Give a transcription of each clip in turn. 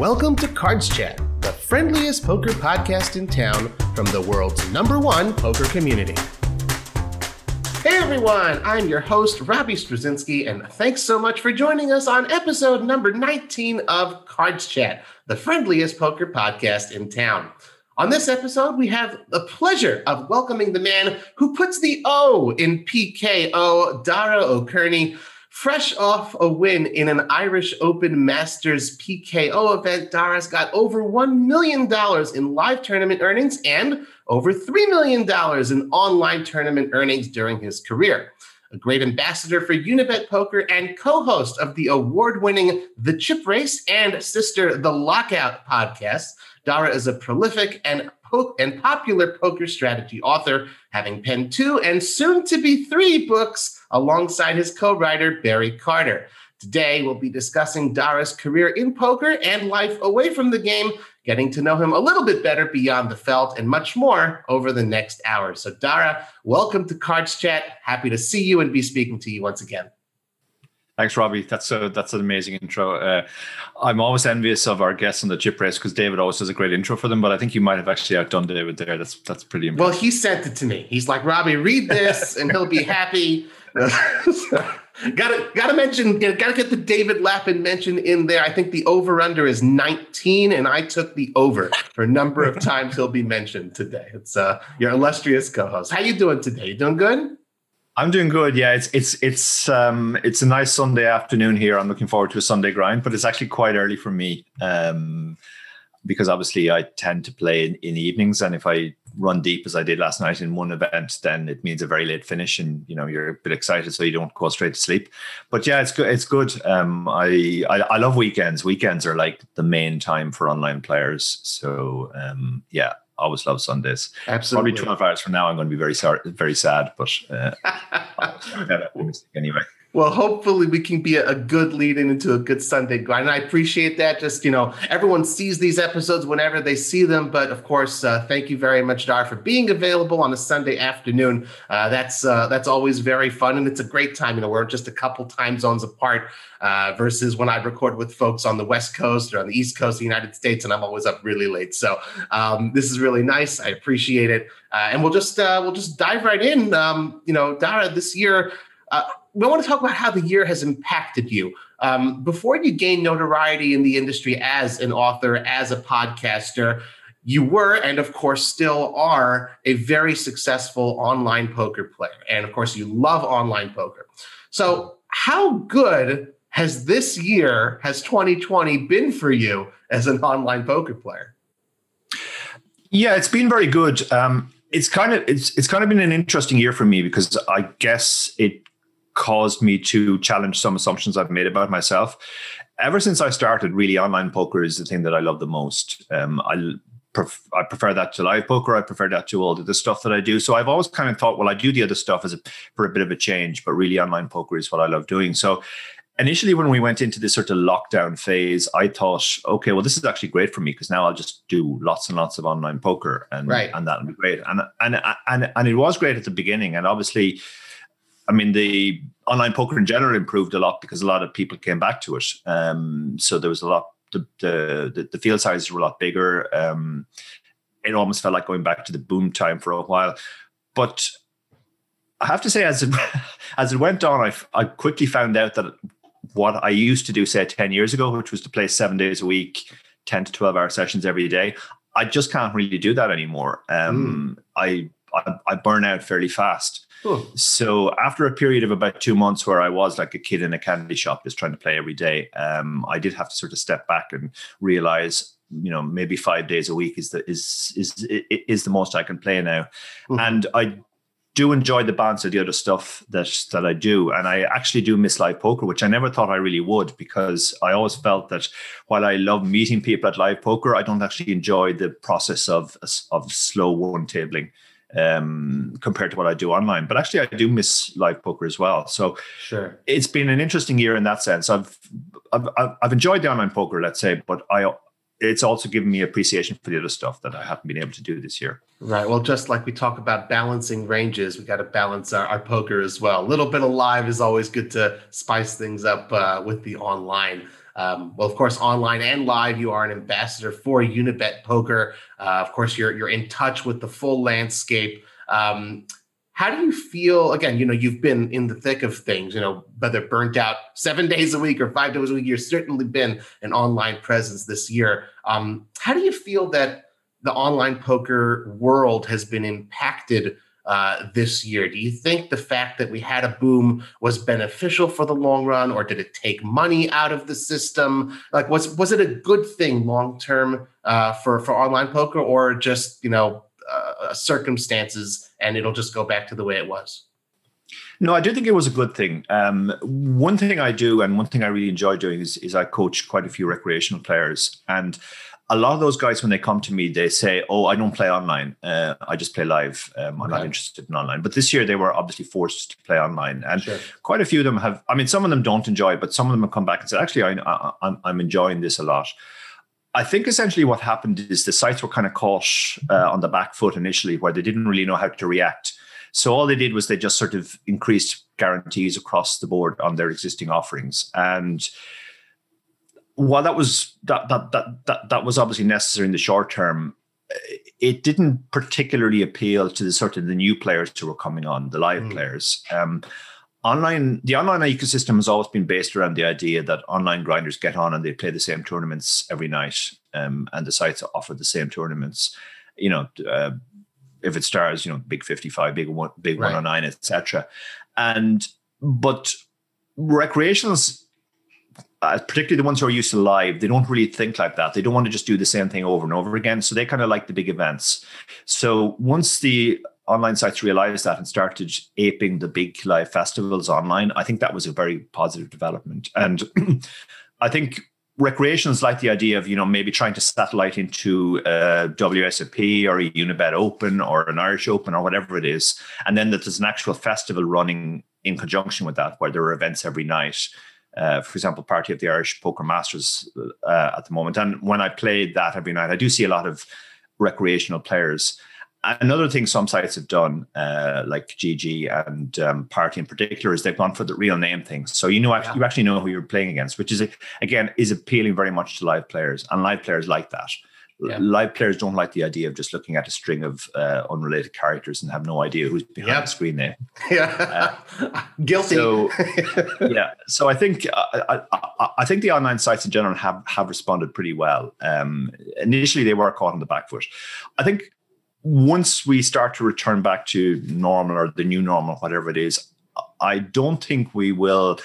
Welcome to Cards Chat, the friendliest poker podcast in town from the world's number one poker community. Hey everyone, I'm your host, Robbie Strazynski, and thanks so much for joining us on episode number 19 of Cards Chat, the friendliest poker podcast in town. On this episode, we have the pleasure of welcoming the man who puts the O in PKO, Dara O'Kearney, Fresh off a win in an Irish Open Masters PKO event, Dara's got over $1 million in live tournament earnings and over $3 million in online tournament earnings during his career. A great ambassador for Unibet Poker and co host of the award winning The Chip Race and Sister The Lockout podcast, Dara is a prolific and and popular poker strategy author, having penned two and soon to be three books alongside his co writer, Barry Carter. Today, we'll be discussing Dara's career in poker and life away from the game, getting to know him a little bit better beyond the felt, and much more over the next hour. So, Dara, welcome to Cards Chat. Happy to see you and be speaking to you once again. Thanks, Robbie. That's a that's an amazing intro. Uh, I'm always envious of our guests on the chip race because David always does a great intro for them. But I think you might have actually outdone David there. That's that's pretty impressive. Well, he sent it to me. He's like, Robbie, read this, and he'll be happy. gotta gotta mention, gotta get the David Lappin mention in there. I think the over under is 19, and I took the over for a number of times he'll be mentioned today. It's uh, your illustrious co-host. How you doing today? You doing good? I'm doing good. Yeah, it's it's it's um it's a nice Sunday afternoon here. I'm looking forward to a Sunday grind, but it's actually quite early for me. Um because obviously I tend to play in, in evenings and if I run deep as I did last night in one event, then it means a very late finish and you know you're a bit excited so you don't go straight to sleep. But yeah, it's good it's good. Um I I, I love weekends. Weekends are like the main time for online players. So um yeah, always love Sundays. Absolutely. Probably 12 hours from now, I'm going to be very sorry, very sad, but uh, anyway. Well, hopefully we can be a good lead in into a good Sunday grind. And I appreciate that. Just, you know, everyone sees these episodes whenever they see them. But of course, uh, thank you very much, Dar, for being available on a Sunday afternoon. Uh, that's uh, that's always very fun. And it's a great time. You know, we're just a couple time zones apart uh, versus when I record with folks on the West Coast or on the East Coast of the United States. And I'm always up really late. So um, this is really nice. I appreciate it. Uh, and we'll just uh, we'll just dive right in. Um, you know, Dara, this year, uh, we want to talk about how the year has impacted you. Um, before you gained notoriety in the industry as an author, as a podcaster, you were, and of course still are, a very successful online poker player. And of course, you love online poker. So, how good has this year, has 2020 been for you as an online poker player? Yeah, it's been very good. Um, it's kind of it's it's kind of been an interesting year for me because I guess it caused me to challenge some assumptions I've made about myself. Ever since I started, really, online poker is the thing that I love the most. Um, I pref- I prefer that to live poker. I prefer that to all the stuff that I do. So I've always kind of thought, well, I do the other stuff as a, for a bit of a change, but really, online poker is what I love doing. So initially when we went into this sort of lockdown phase i thought okay well this is actually great for me because now i'll just do lots and lots of online poker and right. and that'll be great and and and and it was great at the beginning and obviously I mean, the online poker in general improved a lot because a lot of people came back to it. Um, so there was a lot. The, the the field sizes were a lot bigger. Um, it almost felt like going back to the boom time for a while. But I have to say, as it as it went on, I I quickly found out that what I used to do, say ten years ago, which was to play seven days a week, ten to twelve hour sessions every day, I just can't really do that anymore. Um, mm. I, I I burn out fairly fast. So after a period of about two months where I was like a kid in a candy shop just trying to play every day, um, I did have to sort of step back and realize, you know, maybe five days a week is the is is is the most I can play now. Mm-hmm. And I do enjoy the balance of the other stuff that that I do, and I actually do miss live poker, which I never thought I really would, because I always felt that while I love meeting people at live poker, I don't actually enjoy the process of of slow one tabling um, compared to what I do online. But actually, I do miss live poker as well. So sure, it's been an interesting year in that sense. I've I've, I've enjoyed the online poker, let's say, but I it's also given me appreciation for the other stuff that I haven't been able to do this year. Right. Well, just like we talk about balancing ranges, we got to balance our, our, poker as well. A little bit of live is always good to spice things up uh, with the online. Um, well, of course, online and live, you are an ambassador for Unibet Poker. Uh, of course, you're you're in touch with the full landscape. Um, how do you feel? Again, you know, you've been in the thick of things. You know, whether burnt out seven days a week or five days a week, you've certainly been an online presence this year. Um, how do you feel that the online poker world has been impacted? Uh, this year. Do you think the fact that we had a boom was beneficial for the long run, or did it take money out of the system? Like, was was it a good thing long term uh, for for online poker, or just you know uh, circumstances, and it'll just go back to the way it was? No, I do think it was a good thing. Um, one thing I do, and one thing I really enjoy doing, is, is I coach quite a few recreational players, and a lot of those guys when they come to me they say oh i don't play online. Uh, i just play live. Um, i'm not interested in online. But this year they were obviously forced to play online. And sure. quite a few of them have i mean some of them don't enjoy it but some of them have come back and said actually I, I, I'm, I'm enjoying this a lot. I think essentially what happened is the sites were kind of caught uh, on the back foot initially, where they didn't really know how to react. So all they did was they just sort of increased guarantees across the board on their existing offerings, and while that was that that that that, that was obviously necessary in the short term, it didn't particularly appeal to the sort of the new players who were coming on, the live mm. players. Um, online, the online ecosystem has always been based around the idea that online grinders get on and they play the same tournaments every night, um, and the sites offer the same tournaments. You know, uh, if it stars, you know, big fifty-five, big one, big right. one hundred nine, etc. And but recreationals uh, particularly the ones who are used to live, they don't really think like that. They don't want to just do the same thing over and over again. So they kind of like the big events. So once the online sites realized that and started aping the big live festivals online, I think that was a very positive development. And I think recreations like the idea of you know maybe trying to satellite into a WSOP or a Unibet Open or an Irish Open or whatever it is, and then that there's an actual festival running in conjunction with that, where there are events every night uh, for example, party of the Irish Poker Masters uh, at the moment. And when I played that every night, I do see a lot of recreational players. Another thing some sites have done, uh, like GG and um, Party in particular, is they've gone for the real name thing. So you know, yeah. you actually know who you're playing against, which is again is appealing very much to live players, and live players like that yeah. live players don't like the idea of just looking at a string of uh, unrelated characters and have no idea who's behind yep. the screen there. Yeah, uh, guilty. So, yeah, so I think uh, I, I, I, think the online sites in general have have responded pretty well. Um, initially, they were caught on the back foot. I think once we start to return back to normal or the new normal, whatever it is, I don't think we will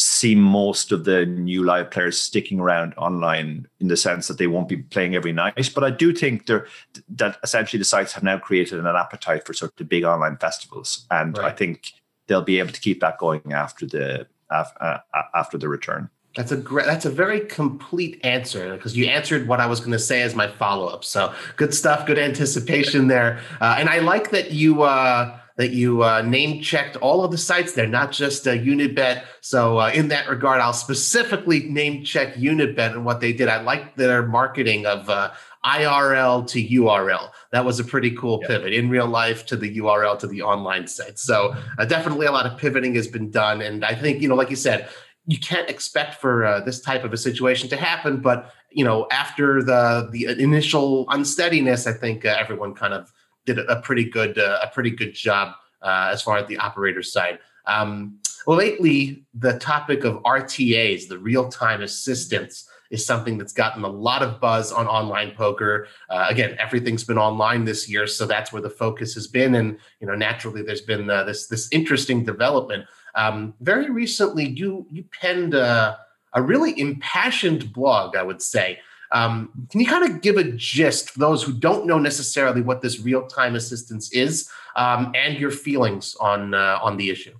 see most of the new live players sticking around online in the sense that they won't be playing every night. But I do think there that essentially the sites have now created an appetite for sort of the big online festivals, and right. I think they'll be able to keep that going after the uh, after the return. That's a great. That's a very complete answer because you answered what I was going to say as my follow up. So good stuff. Good anticipation there, uh, and I like that you. Uh, that you uh, name checked all of the sites. They're not just a Unibet. So uh, in that regard, I'll specifically name check Unibet and what they did. I like their marketing of uh, IRL to URL. That was a pretty cool yep. pivot in real life to the URL to the online site. So uh, definitely a lot of pivoting has been done. And I think, you know, like you said, you can't expect for uh, this type of a situation to happen. But, you know, after the, the initial unsteadiness, I think uh, everyone kind of did a pretty good uh, a pretty good job uh, as far as the operator side. Um, well, lately, the topic of RTAs, the real time assistance, is something that's gotten a lot of buzz on online poker. Uh, again, everything's been online this year, so that's where the focus has been. And you know, naturally, there's been uh, this this interesting development. Um, very recently, you you penned a really impassioned blog, I would say, um, can you kind of give a gist for those who don't know necessarily what this real time assistance is um, and your feelings on uh, on the issue?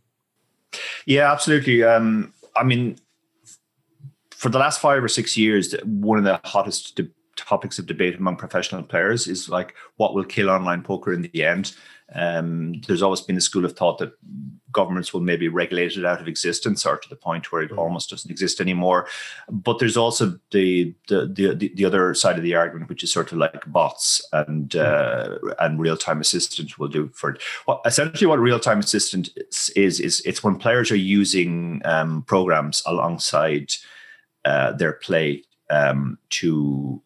Yeah, absolutely. Um, I mean, for the last five or six years, one of the hottest de- topics of debate among professional players is like what will kill online poker in the end. Um, there's always been a school of thought that governments will maybe regulate it out of existence or to the point where it mm. almost doesn't exist anymore. But there's also the the the, the other side of the argument, which is sort of like bots and mm. uh, and real time assistant will do for it. Well, essentially, what real time assistant is, is is it's when players are using um, programs alongside uh, their play um, to.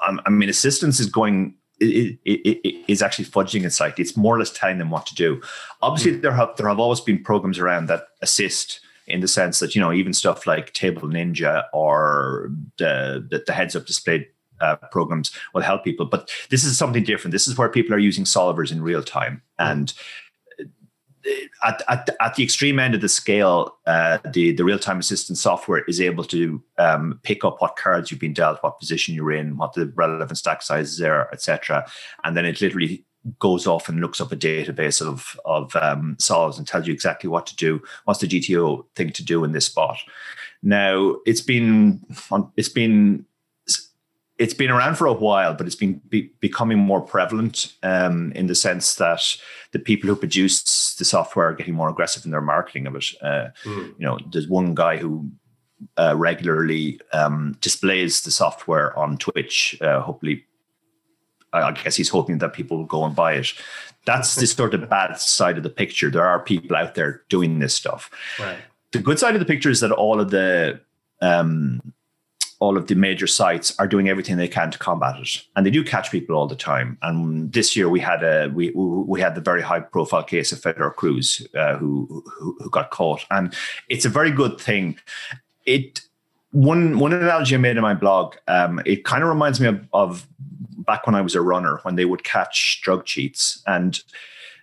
I mean, assistance is going it, it, it is actually fudging it slightly. It's more or less telling them what to do. Obviously, mm. there have there have always been programs around that assist in the sense that you know even stuff like Table Ninja or the the, the heads up display uh, programs will help people. But this is something different. This is where people are using solvers in real time and. At, at, at, the extreme end of the scale, uh, the, the real time assistance software is able to um, pick up what cards you've been dealt, what position you're in, what the relevant stack sizes are, etc. And then it literally goes off and looks up a database of of um, solves and tells you exactly what to do. What's the GTO thing to do in this spot? Now it's been it's been it's been around for a while, but it's been be, becoming more prevalent um, in the sense that the people who produce the software are getting more aggressive in their marketing of it. Uh, mm. You know, there's one guy who uh, regularly um, displays the software on Twitch. Uh, hopefully, I guess he's hoping that people will go and buy it. That's the sort of bad side of the picture. There are people out there doing this stuff. Right. The good side of the picture is that all of the um, all of the major sites are doing everything they can to combat it, and they do catch people all the time. And this year we had a we we had the very high profile case of Fedor Kruse uh, who, who who got caught, and it's a very good thing. It one one analogy I made in my blog, um, it kind of reminds me of, of back when I was a runner when they would catch drug cheats and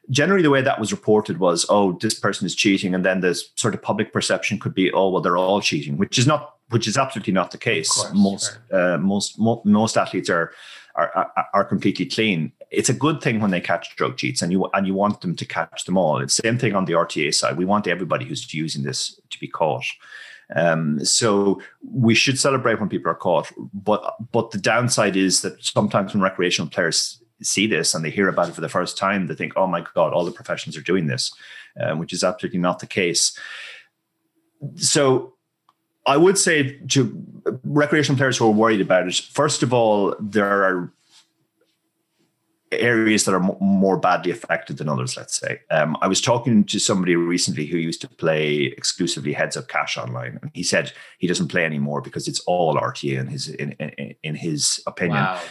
generally the way that was reported was oh this person is cheating and then this sort of public perception could be oh well they're all cheating which is not which is absolutely not the case. course, most uh, most mo- most athletes are, are, are are completely clean. It's a good thing when they catch drug cheats and you and you want them to catch them all. It's the same thing on the RTA side. We want everybody who's using this to be caught. Um, so we should celebrate when people are caught but but the downside is that sometimes when recreational players see this and they hear about it for the first time, they think, oh my God, all the professions are doing this, um, which is absolutely not the case. So I would say to recreational players who are worried about it, first of all, there are areas that are more badly affected than others, let's say. Um, I was talking to somebody recently who used to play exclusively heads up cash online, and he said he doesn't play anymore because it's all RTA in his in, in, in his opinion. Wow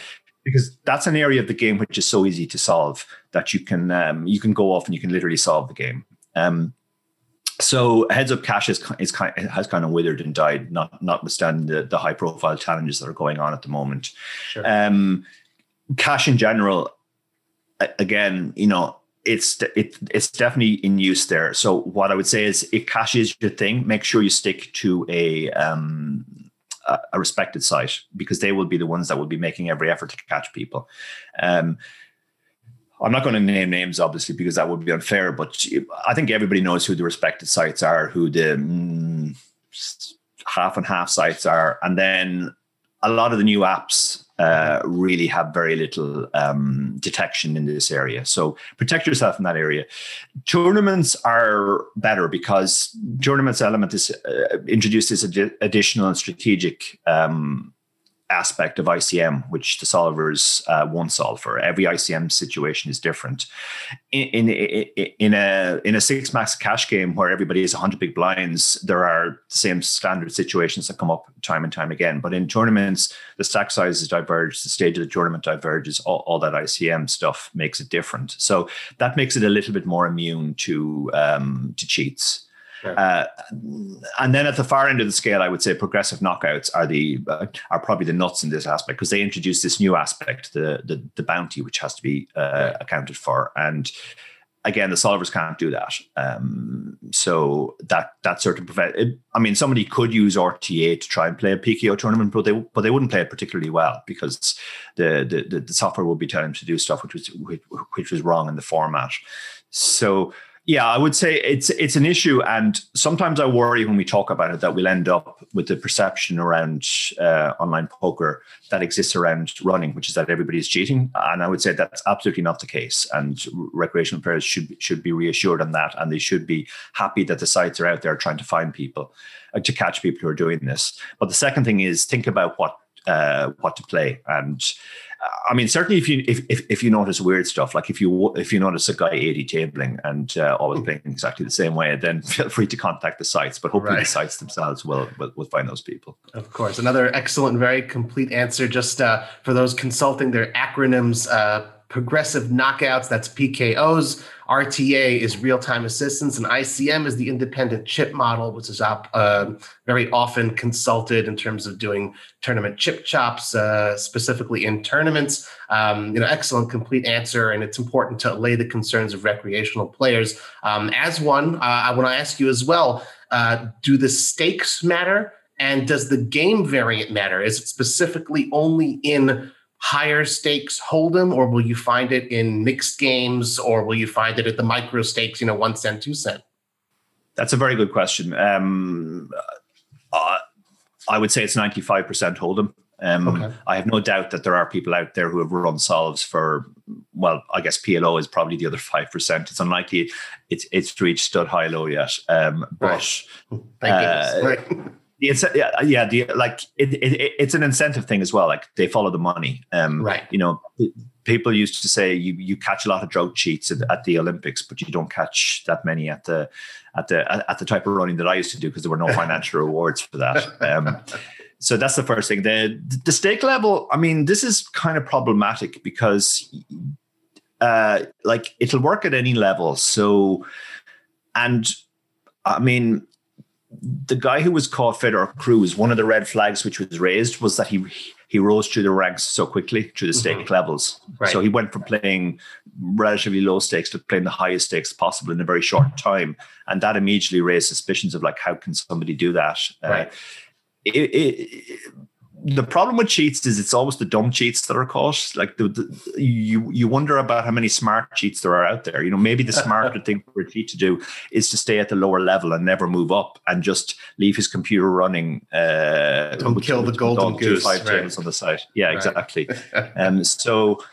because that's an area of the game which is so easy to solve that you can um, you can go off and you can literally solve the game. Um, so heads up cash is, is kind has kind of withered and died, not notwithstanding the, the high profile challenges that are going on at the moment. Sure. Um, cash in general, again, you know, it's it, it's definitely in use there. So what I would say is, if cash is your thing, make sure you stick to a um, a, respected site because they will be the ones that will be making every effort to catch people. Um, I'm not going to name names, obviously, because that would be unfair. But I think everybody knows who the respected sites are, who the mm, half and half sites are, and then a lot of the new apps uh, really have very little um, detection in this area. So protect yourself in that area. Tournaments are better because tournaments element is uh, introduced this ad- additional and strategic um, aspect of ICM, which the solvers uh, won't solve for. Every ICM situation is different. In, in, in a in a six max cash game where everybody has 100 big blinds, there are the same standard situations that come up time and time again. But in tournaments, the stack sizes diverge, the stage of the tournament diverges, all, all that ICM stuff makes it different. So that makes it a little bit more immune to um, to cheats. Uh, and then at the far end of the scale, I would say progressive knockouts are the uh, are probably the nuts in this aspect because they introduce this new aspect, the the, the bounty, which has to be uh, accounted for, and again, the solvers can't do that. Um, so that that sort of prevent. It, I mean, somebody could use RTA to try and play a PKO tournament, but they but they wouldn't play it particularly well because the the, the software would be telling them to do stuff which was which, which was wrong in the format. So yeah, I would say it's it's an issue, and sometimes I worry when we talk about it that we'll end up with the perception around uh, online poker that exists around running, which is that everybody's cheating, and I would say that's absolutely not the case. And recreational players should should be reassured on that, and they should be happy that the sites are out there trying to find people uh, to catch people who are doing this. But the second thing is think about what uh, what to play. And I mean, certainly if you if, if, if you notice weird stuff, like if you if you notice a guy 80 tabling and uh, always playing exactly the same way, then feel free to contact the sites. But hopefully right. the sites themselves will, will, will find those people. Of course, another excellent, very complete answer. Just uh, for those consulting their acronyms. Uh, progressive knockouts, that's PKOs. RTA is real time assistance, and ICM is the independent chip model, which is uh, very often consulted in terms of doing tournament chip chops, uh, specifically in tournaments. Um, you know, excellent, complete answer, and it's important to allay the concerns of recreational players. Um, as one, uh, I want to ask you as well: uh, Do the stakes matter? And does the game variant matter? Is it specifically only in higher stakes hold'em, or will you find it in mixed games, or will you find it at the micro stakes, you know, one cent, two cent? That's a very good question. Um, uh, I would say it's 95% hold'em. Um, okay. I have no doubt that there are people out there who have run solves for, well, I guess PLO is probably the other 5%. It's unlikely it's, it's reached stud high low yet. Um, but right. Uh, right it's yeah, yeah the like it, it, it's an incentive thing as well like they follow the money. Um right. you know people used to say you you catch a lot of drug cheats at, at the olympics but you don't catch that many at the at the at the type of running that i used to do because there were no financial rewards for that. Um so that's the first thing. The the stake level i mean this is kind of problematic because uh like it'll work at any level. So and i mean the guy who was caught Fedor Kruse, one of the red flags which was raised was that he he rose through the ranks so quickly through the stake mm-hmm. levels. Right. So he went from playing relatively low stakes to playing the highest stakes possible in a very short time, and that immediately raised suspicions of like how can somebody do that? Uh, right. Uh, it, it, the problem with cheats is it's always the dumb cheats that are caught. Like the, the, you you wonder about how many smart cheats there are out there. You know, maybe the smarter thing for a cheat to do is to stay at the lower level and never move up and just leave his computer running. Uh, Don't kill the golden goose. Five right. tables on the side. Yeah, right. exactly. um, so.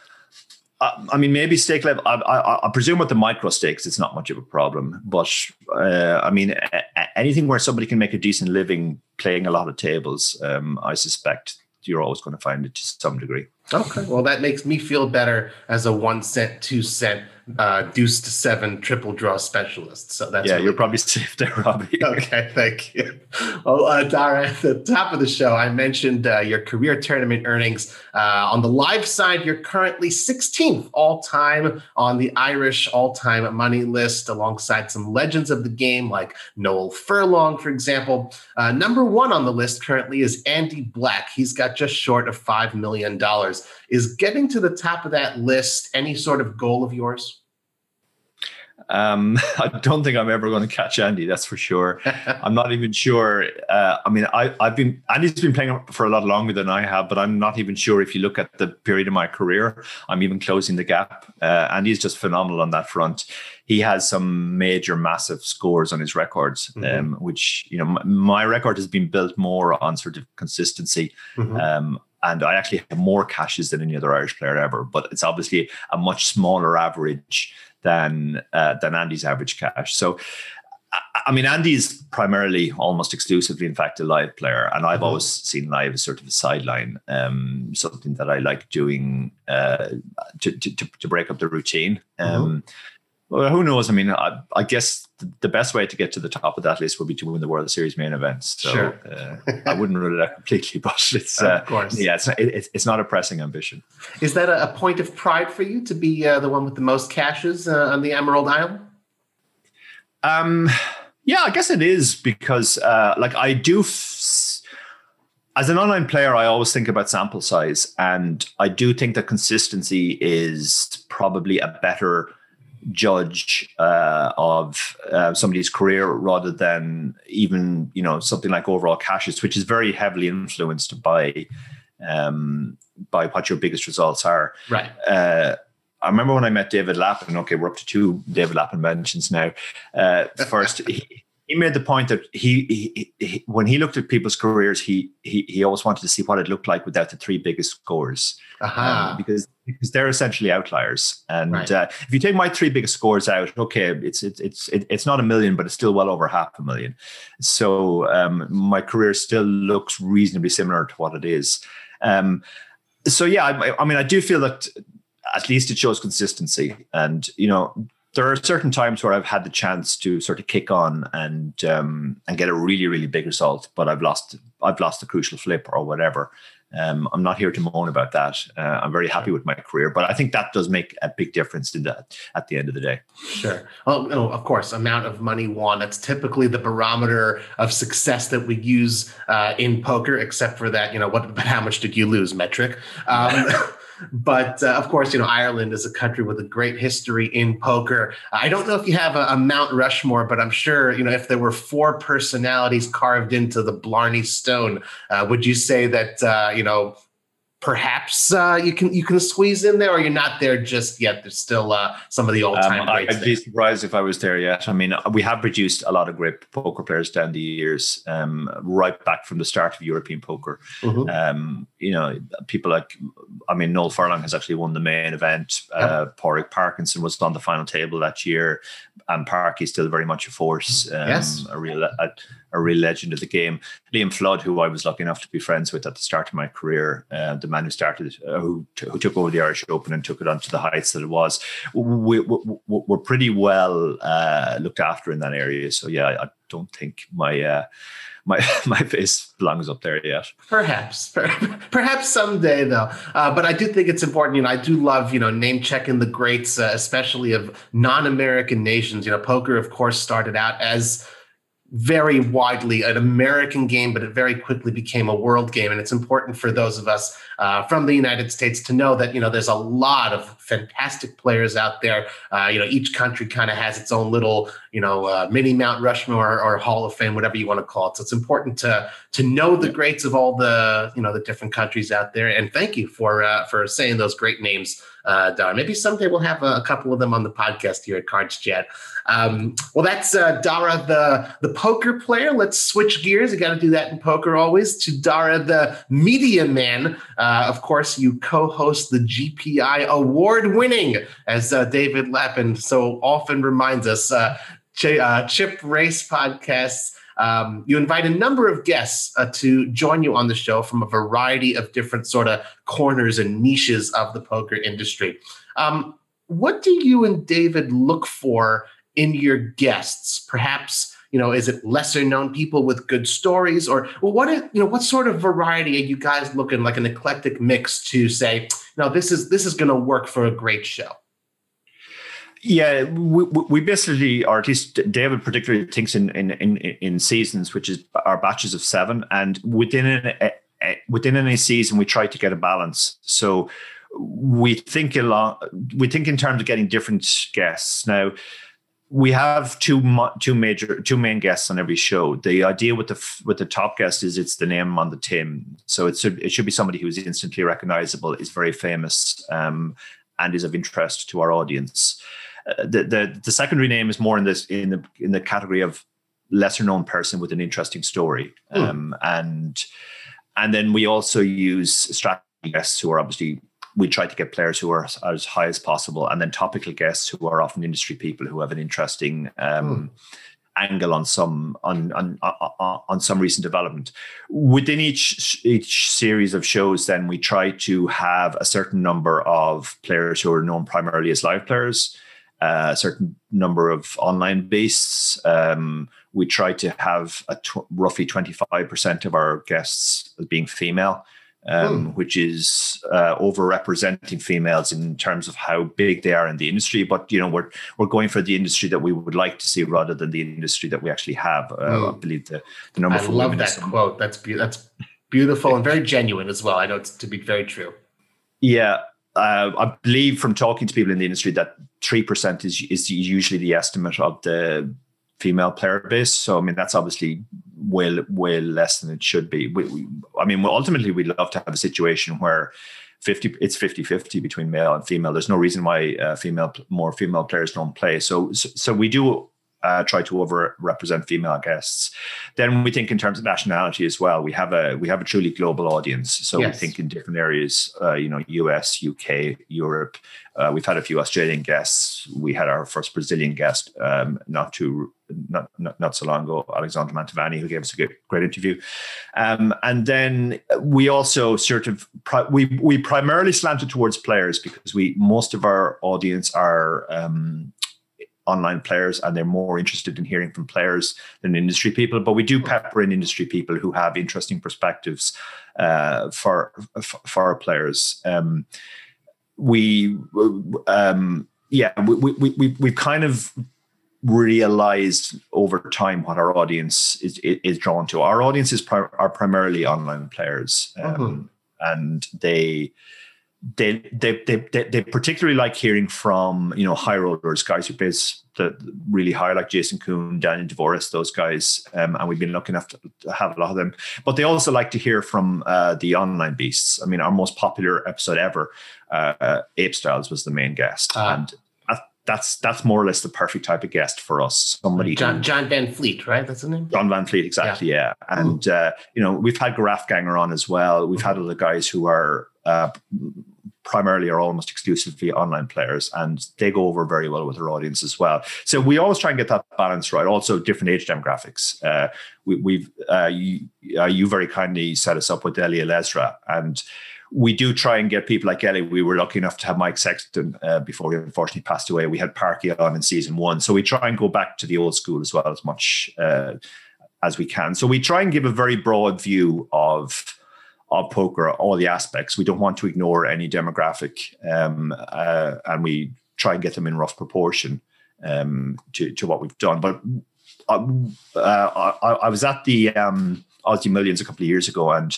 I mean, maybe stake level. I, I, I, presume with the micro stakes, it's not much of a problem. But uh, I mean, a, anything where somebody can make a decent living playing a lot of tables, um, I suspect you're always going to find it to some degree. Okay, well, that makes me feel better as a one cent, two cent uh, deuce to seven triple draw specialist. So that's yeah, really you're probably safe there, Robbie. okay, thank you. Well, uh, Dara, at the top of the show, I mentioned uh, your career tournament earnings. Uh, on the live side, you're currently 16th all time on the Irish all time money list, alongside some legends of the game like Noel Furlong, for example. Uh, number one on the list currently is Andy Black. He's got just short of $5 million. Is getting to the top of that list any sort of goal of yours? Um, I don't think I'm ever going to catch Andy. That's for sure. I'm not even sure. Uh, I mean, I, have been Andy's been playing for a lot longer than I have, but I'm not even sure if you look at the period of my career, I'm even closing the gap. Uh, Andy's just phenomenal on that front. He has some major, massive scores on his records, mm-hmm. um, which you know my, my, record has been built more on sort of consistency. Mm-hmm. Um, and I actually have more cashes than any other Irish player ever, but it's obviously a much smaller average than uh, than Andy's average cash. So, I mean, Andy's primarily, almost exclusively, in fact, a live player, and I've mm-hmm. always seen live as sort of a sideline, um, something that I like doing uh, to, to, to break up the routine. Mm-hmm. Um, mm-hmm. Well, who knows? I mean, I, I, guess the best way to get to the top of that list would be to win the World Series main events. So sure. uh, I wouldn't rule it out completely, but it's uh, of course, yeah, it's, it, it's not a pressing ambition. Is that a, a point of pride for you to be uh, the one with the most cashes uh, on the Emerald Isle? Um, yeah, I guess it is because, uh, like, I do. F- as an online player, I always think about sample size, and I do think that consistency is probably a better judge uh, of uh, somebody's career rather than even you know something like overall cashes, which is very heavily influenced by um, by what your biggest results are. Right. Uh, I remember when I met David Lappin. Okay, we're up to two David Lappin mentions now. Uh, first, he, he made the point that he, he, he, when he looked at people's careers, he, he he always wanted to see what it looked like without the three biggest scores, uh-huh. um, because because they're essentially outliers. And right. uh, if you take my three biggest scores out, okay, it's it's it's it's not a million, but it's still well over half a million. So um, my career still looks reasonably similar to what it is. Um, so yeah, I, I mean, I do feel that at least it shows consistency, and you know, there are certain times where I've had the chance to sort of kick on and um, and get a really really big result, but I've lost I've lost a crucial flip or whatever. Um, I'm not here to moan about that. Uh, I'm very happy with my career, but I think that does make a big difference in that at the end of the day. Sure. Well, of course, amount of money won. That's typically the barometer of success that we use uh, in poker, except for that, you know, what, but how much did you lose metric? Um, But uh, of course, you know, Ireland is a country with a great history in poker. I don't know if you have a, a, Mount Rushmore, but I'm sure, you know, if there were four personalities carved into the Blarney Stone, uh, would you say that, uh, you know, perhaps uh, you can you can squeeze in there, or you're not there just yet. There's still uh, some of the old time. Um, I'd be surprised if I was there yet. I mean, we have produced a lot of great poker players down the years, um, right back from the start of European poker. Mm-hmm. Um, you know, people like, I mean, Noel Furlong has actually won the main event. Yep. Uh, Padraig Parkinson was on the final table that year, and Parky's still very much a force. Um, yes, a real. A, a real legend of the game. Liam Flood, who I was lucky enough to be friends with at the start of my career, uh, the man who started, uh, who, t- who took over the Irish Open and took it onto the heights that it was. We, we, we're pretty well uh, looked after in that area. So yeah, I, I don't think my uh, my my face belongs up there yet. Perhaps, perhaps someday though. Uh, but I do think it's important. You know, I do love you know name checking the greats, uh, especially of non-American nations. You know, poker, of course, started out as very widely an American game, but it very quickly became a world game. And it's important for those of us uh, from the United States to know that you know there's a lot of fantastic players out there. Uh, you know, each country kind of has its own little you know uh, mini Mount Rushmore or, or, Hall of Fame, whatever you want to call it. So it's important to to know the greats of all the you know the different countries out there. And thank you for uh, for saying those great names uh, Dara. Maybe someday we'll have a, a, couple of them on the podcast here at Cards Chat. Um, well, that's uh, Dara, the the poker player. Let's switch gears. You got to do that in poker always. To Dara, the media man. Uh, of course, you co-host the GPI award-winning, as uh, David Lappin so often reminds us, uh, Ch- uh, Chip Race podcasts. Um, you invite a number of guests uh, to join you on the show from a variety of different sort of corners and niches of the poker industry. Um, what do you and David look for in your guests? Perhaps you know, is it lesser known people with good stories, or well, what you know, what sort of variety are you guys looking like an eclectic mix to say, no, this is this is going to work for a great show? Yeah, we, we basically, or at least David particularly thinks in in in, in seasons, which is our batches of seven, and within an, within any season, we try to get a balance. So we think a lot. We think in terms of getting different guests now we have two two major two main guests on every show. The idea with the with the top guest is it's the name on the tin, so it should it should be somebody who is instantly recognizable, is very famous, um, and is of interest to our audience. Uh, the, the the secondary name is more in this in the in the category of lesser known person with an interesting story, mm. um, and and then we also use strategy guests who are obviously we try to get players who are as high as possible, and then topical guests who are often industry people who have an interesting. Um, mm angle on some on, on on on some recent development within each each series of shows then we try to have a certain number of players who are known primarily as live players a certain number of online beasts. Um, we try to have a tw- roughly 25% of our guests as being female, um, hmm. which is uh, overrepresenting females in terms of how big they are in the industry. But you know, we're we're going for the industry that we would like to see rather than the industry that we actually have. Uh, hmm. I believe the, the number. I love that quote. That's be- that's beautiful and very genuine as well. I know it's to be very true. Yeah, uh, I believe from talking to people in the industry that three percent is is usually the estimate of the female player base. So I mean that's obviously way way less than it should be. We, we, I mean ultimately we'd love to have a situation where 50 it's 50-50 between male and female. There's no reason why uh, female more female players don't play. So, so so we do uh, try to over represent female guests. Then we think in terms of nationality as well. We have a we have a truly global audience, so yes. we think in different areas. Uh, you know, US, UK, Europe. Uh, we've had a few Australian guests. We had our first Brazilian guest um, not too not, not, not so long ago, Alexandra Mantovani, who gave us a good, great interview. Um, and then we also sort of we we primarily slanted towards players because we most of our audience are um, online players and they're more interested in hearing from players than industry people. But we do pepper in industry people who have interesting perspectives uh, for for our players. Um, we um, yeah we, we, we, we've kind of realized over time what our audience is is drawn to. Our audience is pri- are primarily online players um, mm-hmm. and they they, they they they they particularly like hearing from you know high rollers, guys who plays the really high, like Jason Koon, Daniel Dvoress, those guys, um, and we've been lucky enough to have a lot of them. But they also like to hear from uh, the online beasts. I mean, our most popular episode ever, uh, Apestyles was the main guest, uh, and that's that's more or less the perfect type of guest for us. Somebody John, who, John Van Fleet, right? That's the name. John Van Fleet, exactly. Yeah, yeah. and uh, you know we've had Graf Ganger on as well. We've had other guys who are uh, primarily or almost exclusively online players, and they go over very well with their audience as well. So we always try and get that balance right. Also, different age demographics. Uh, we, have uh, you, uh, you, very kindly set us up with Eli Elezra, and we do try and get people like Eli. We were lucky enough to have Mike Sexton uh, before he unfortunately passed away. We had Parky on in season one, so we try and go back to the old school as well as much uh, as we can. So we try and give a very broad view of of poker, all the aspects. We don't want to ignore any demographic, um, uh, and we try and get them in rough proportion um, to, to what we've done. But uh, uh I, I, was at the um, Aussie Millions a couple of years ago, and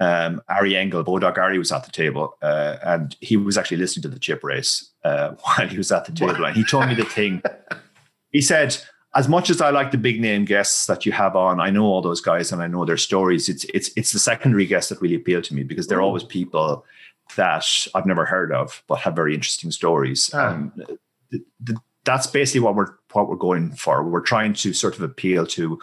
um, Ari Engel, Bodog Ari, was at the table, uh, and he was actually listening to the chip race uh, while he was at the table, and he told me the thing. He said, as much as I like the big name guests that you have on, I know all those guys and I know their stories. It's it's it's the secondary guests that really appeal to me because they're always people that I've never heard of but have very interesting stories. Ah. Th- th- that's basically what we're what we're going for. We're trying to sort of appeal to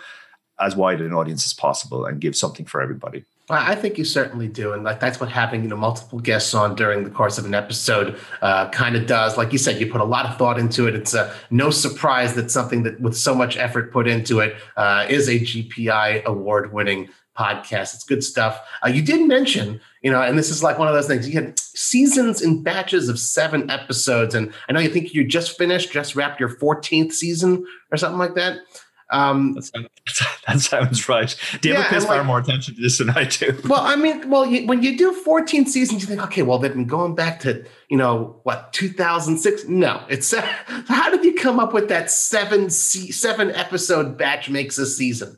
as wide an audience as possible and give something for everybody. I think you certainly do, and like that's what having you know multiple guests on during the course of an episode uh, kind of does. Like you said, you put a lot of thought into it. It's uh, no surprise that something that with so much effort put into it uh, is a GPI award-winning podcast. It's good stuff. Uh, you did mention, you know, and this is like one of those things. You had seasons in batches of seven episodes, and I know you think you just finished, just wrapped your 14th season or something like that. Um, that, sounds, that sounds right. David yeah, pays far like, more attention to this than I do. Well, I mean, well, you, when you do 14 seasons, you think, okay, well, they've been going back to, you know, what, 2006? No, it's how did you come up with that seven seven episode batch makes a season?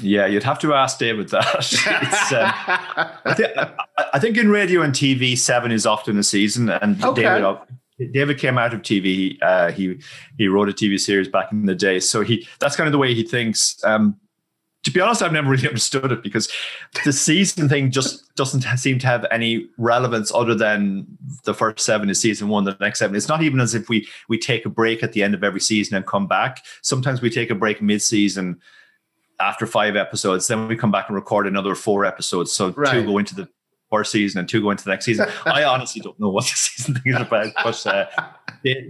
Yeah, you'd have to ask David that. um, I, think, I, think in radio and TV, seven is often a season, and okay. David David came out of TV. Uh, he he wrote a TV series back in the day, so he that's kind of the way he thinks. Um, to be honest, I've never really understood it because the season thing just doesn't seem to have any relevance other than the first seven is season one, the next seven. It's not even as if we we take a break at the end of every season and come back. Sometimes we take a break mid-season after five episodes, then we come back and record another four episodes. So right. two go into the first season and two go into the next season. I honestly don't know what the season thing is about, but uh,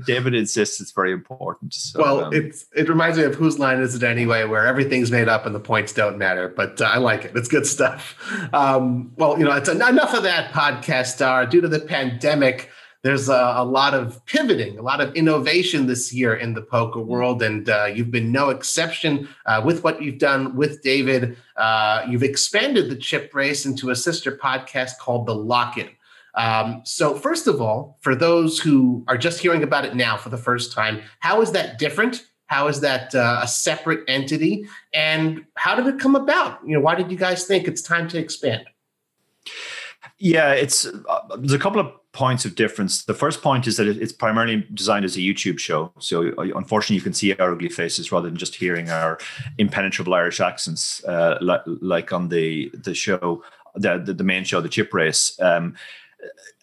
David insists it's very important. So, well, um, it's it reminds me of whose line is it anyway, where everything's made up and the points don't matter. But uh, I like it; it's good stuff. Um, well, you know, it's enough of that podcast star. Due to the pandemic, there's a, a, lot of pivoting, a lot of innovation this year in the poker world, and uh, you've been no exception uh, with what you've done with David. Uh, you've expanded the chip race into a sister podcast called The Lock In. Um, so, first of all, for those who are just hearing about it now for the first time, how is that different? How is that uh, a separate entity? And how did it come about? You know, why did you guys think it's time to expand? Yeah, it's uh, there's a couple of points of difference. The first point is that it's primarily designed as a YouTube show. So uh, unfortunately, you can see our ugly faces rather than just hearing our impenetrable Irish accents, uh, like, like, on the the show, the, the, main show, the Chip Race. Um,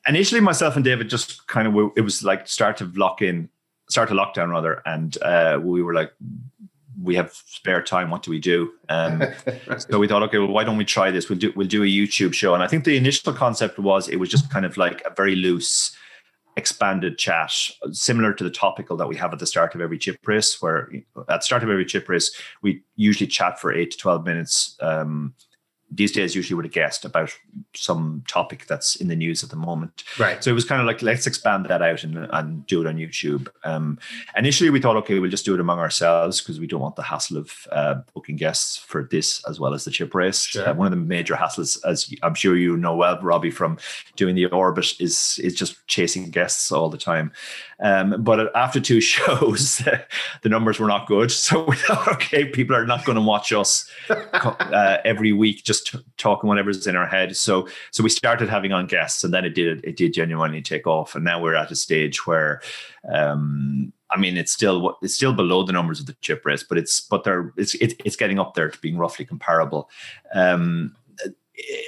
initially, myself and David just kind of it was like start to lock in start of lockdown rather, and uh, we were like, we have spare time. What do we do? Um, so we thought, okay, well, why don't we try this? We'll do we'll do a YouTube show. And I think the initial concept was it was just kind of like a very loose, expanded chat, similar to the topical that we have at the start of every chip race. Where at the start of every chip race, we usually chat for eight to twelve minutes. Um, these days usually with a guest about some topic that's in the news at the moment. Right. So it was kind of like let's expand that out and, and do it on YouTube. Um, initially, we thought, okay, we'll just do it among ourselves because we don't want the hassle of uh, booking guests for this as well as the chip race. Sure. Uh, one of the major hassles, as I'm sure you know well, Robbie, from doing the orbit, is is just chasing guests all the time. Um, but after two shows, the numbers were not good. So we thought, okay, people are not going to watch us uh, every week just t- talking whatever's in our head. So so we started having on guests, and then it did it did genuinely take off. And now we're at a stage where. Um, I mean, it's still it's still below the numbers of the chip race, but it's but they're it's it, it's getting up there to being roughly comparable. Um,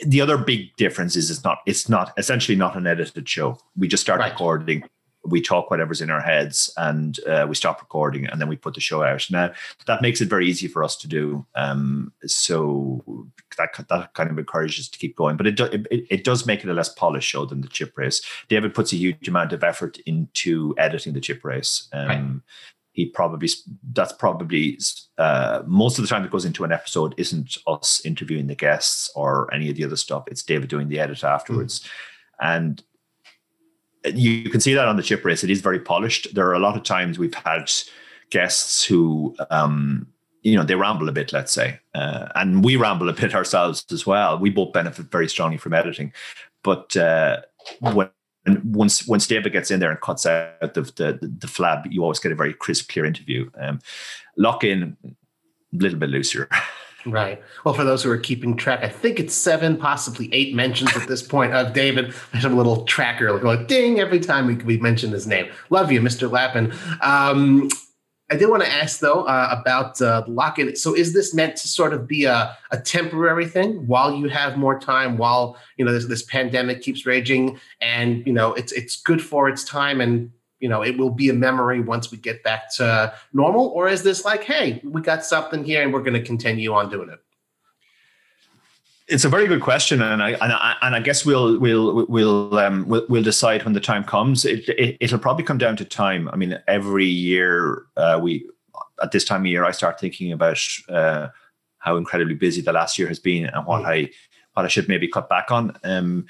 the other big difference is it's not it's not essentially not an edited show. We just start Right. recording, we talk whatever's in our heads, and uh, we stop recording, and then we put the show out. Now that makes it very easy for us to do. Um, so that that kind of encourages us to keep going, but it, do, it it does make it a less polished show than the chip race. David puts a huge amount of effort into editing the chip race. Um, Right. He probably that's probably uh, most of the time that goes into an episode isn't us interviewing the guests or any of the other stuff. It's David doing the edit afterwards, and you can see that on the chip race. It is very polished. There are a lot of times we've had guests who, um, you know, they ramble a bit, let's say, uh, and we ramble a bit ourselves as well. We both benefit very strongly from editing, but uh, when once once David gets in there and cuts out the, the the flab, you always get a very crisp, clear interview. Um, lock in a little bit looser. Right. Well, for those who are keeping track, I think it's seven, possibly eight mentions at this point of David. I have a little tracker like, like ding every time we, we mention his name. Love you, Mr. Lappin. Um, I did want to ask though uh, about uh, lock-in. So, is this meant to sort of be a, a temporary thing while you have more time, while you know this, this pandemic keeps raging, and you know it's it's good for its time, and you know it will be a memory once we get back to normal, or is this like, hey, we got something here, and we're going to continue on doing it? It's a very good question, and I and I, and I guess we'll we'll we'll um, we'll, we'll decide when the time comes. It, it it'll probably come down to time. I mean, every year uh, we at this time of year, I start thinking about uh, how incredibly busy the last year has been and what I what I should maybe cut back on. Um,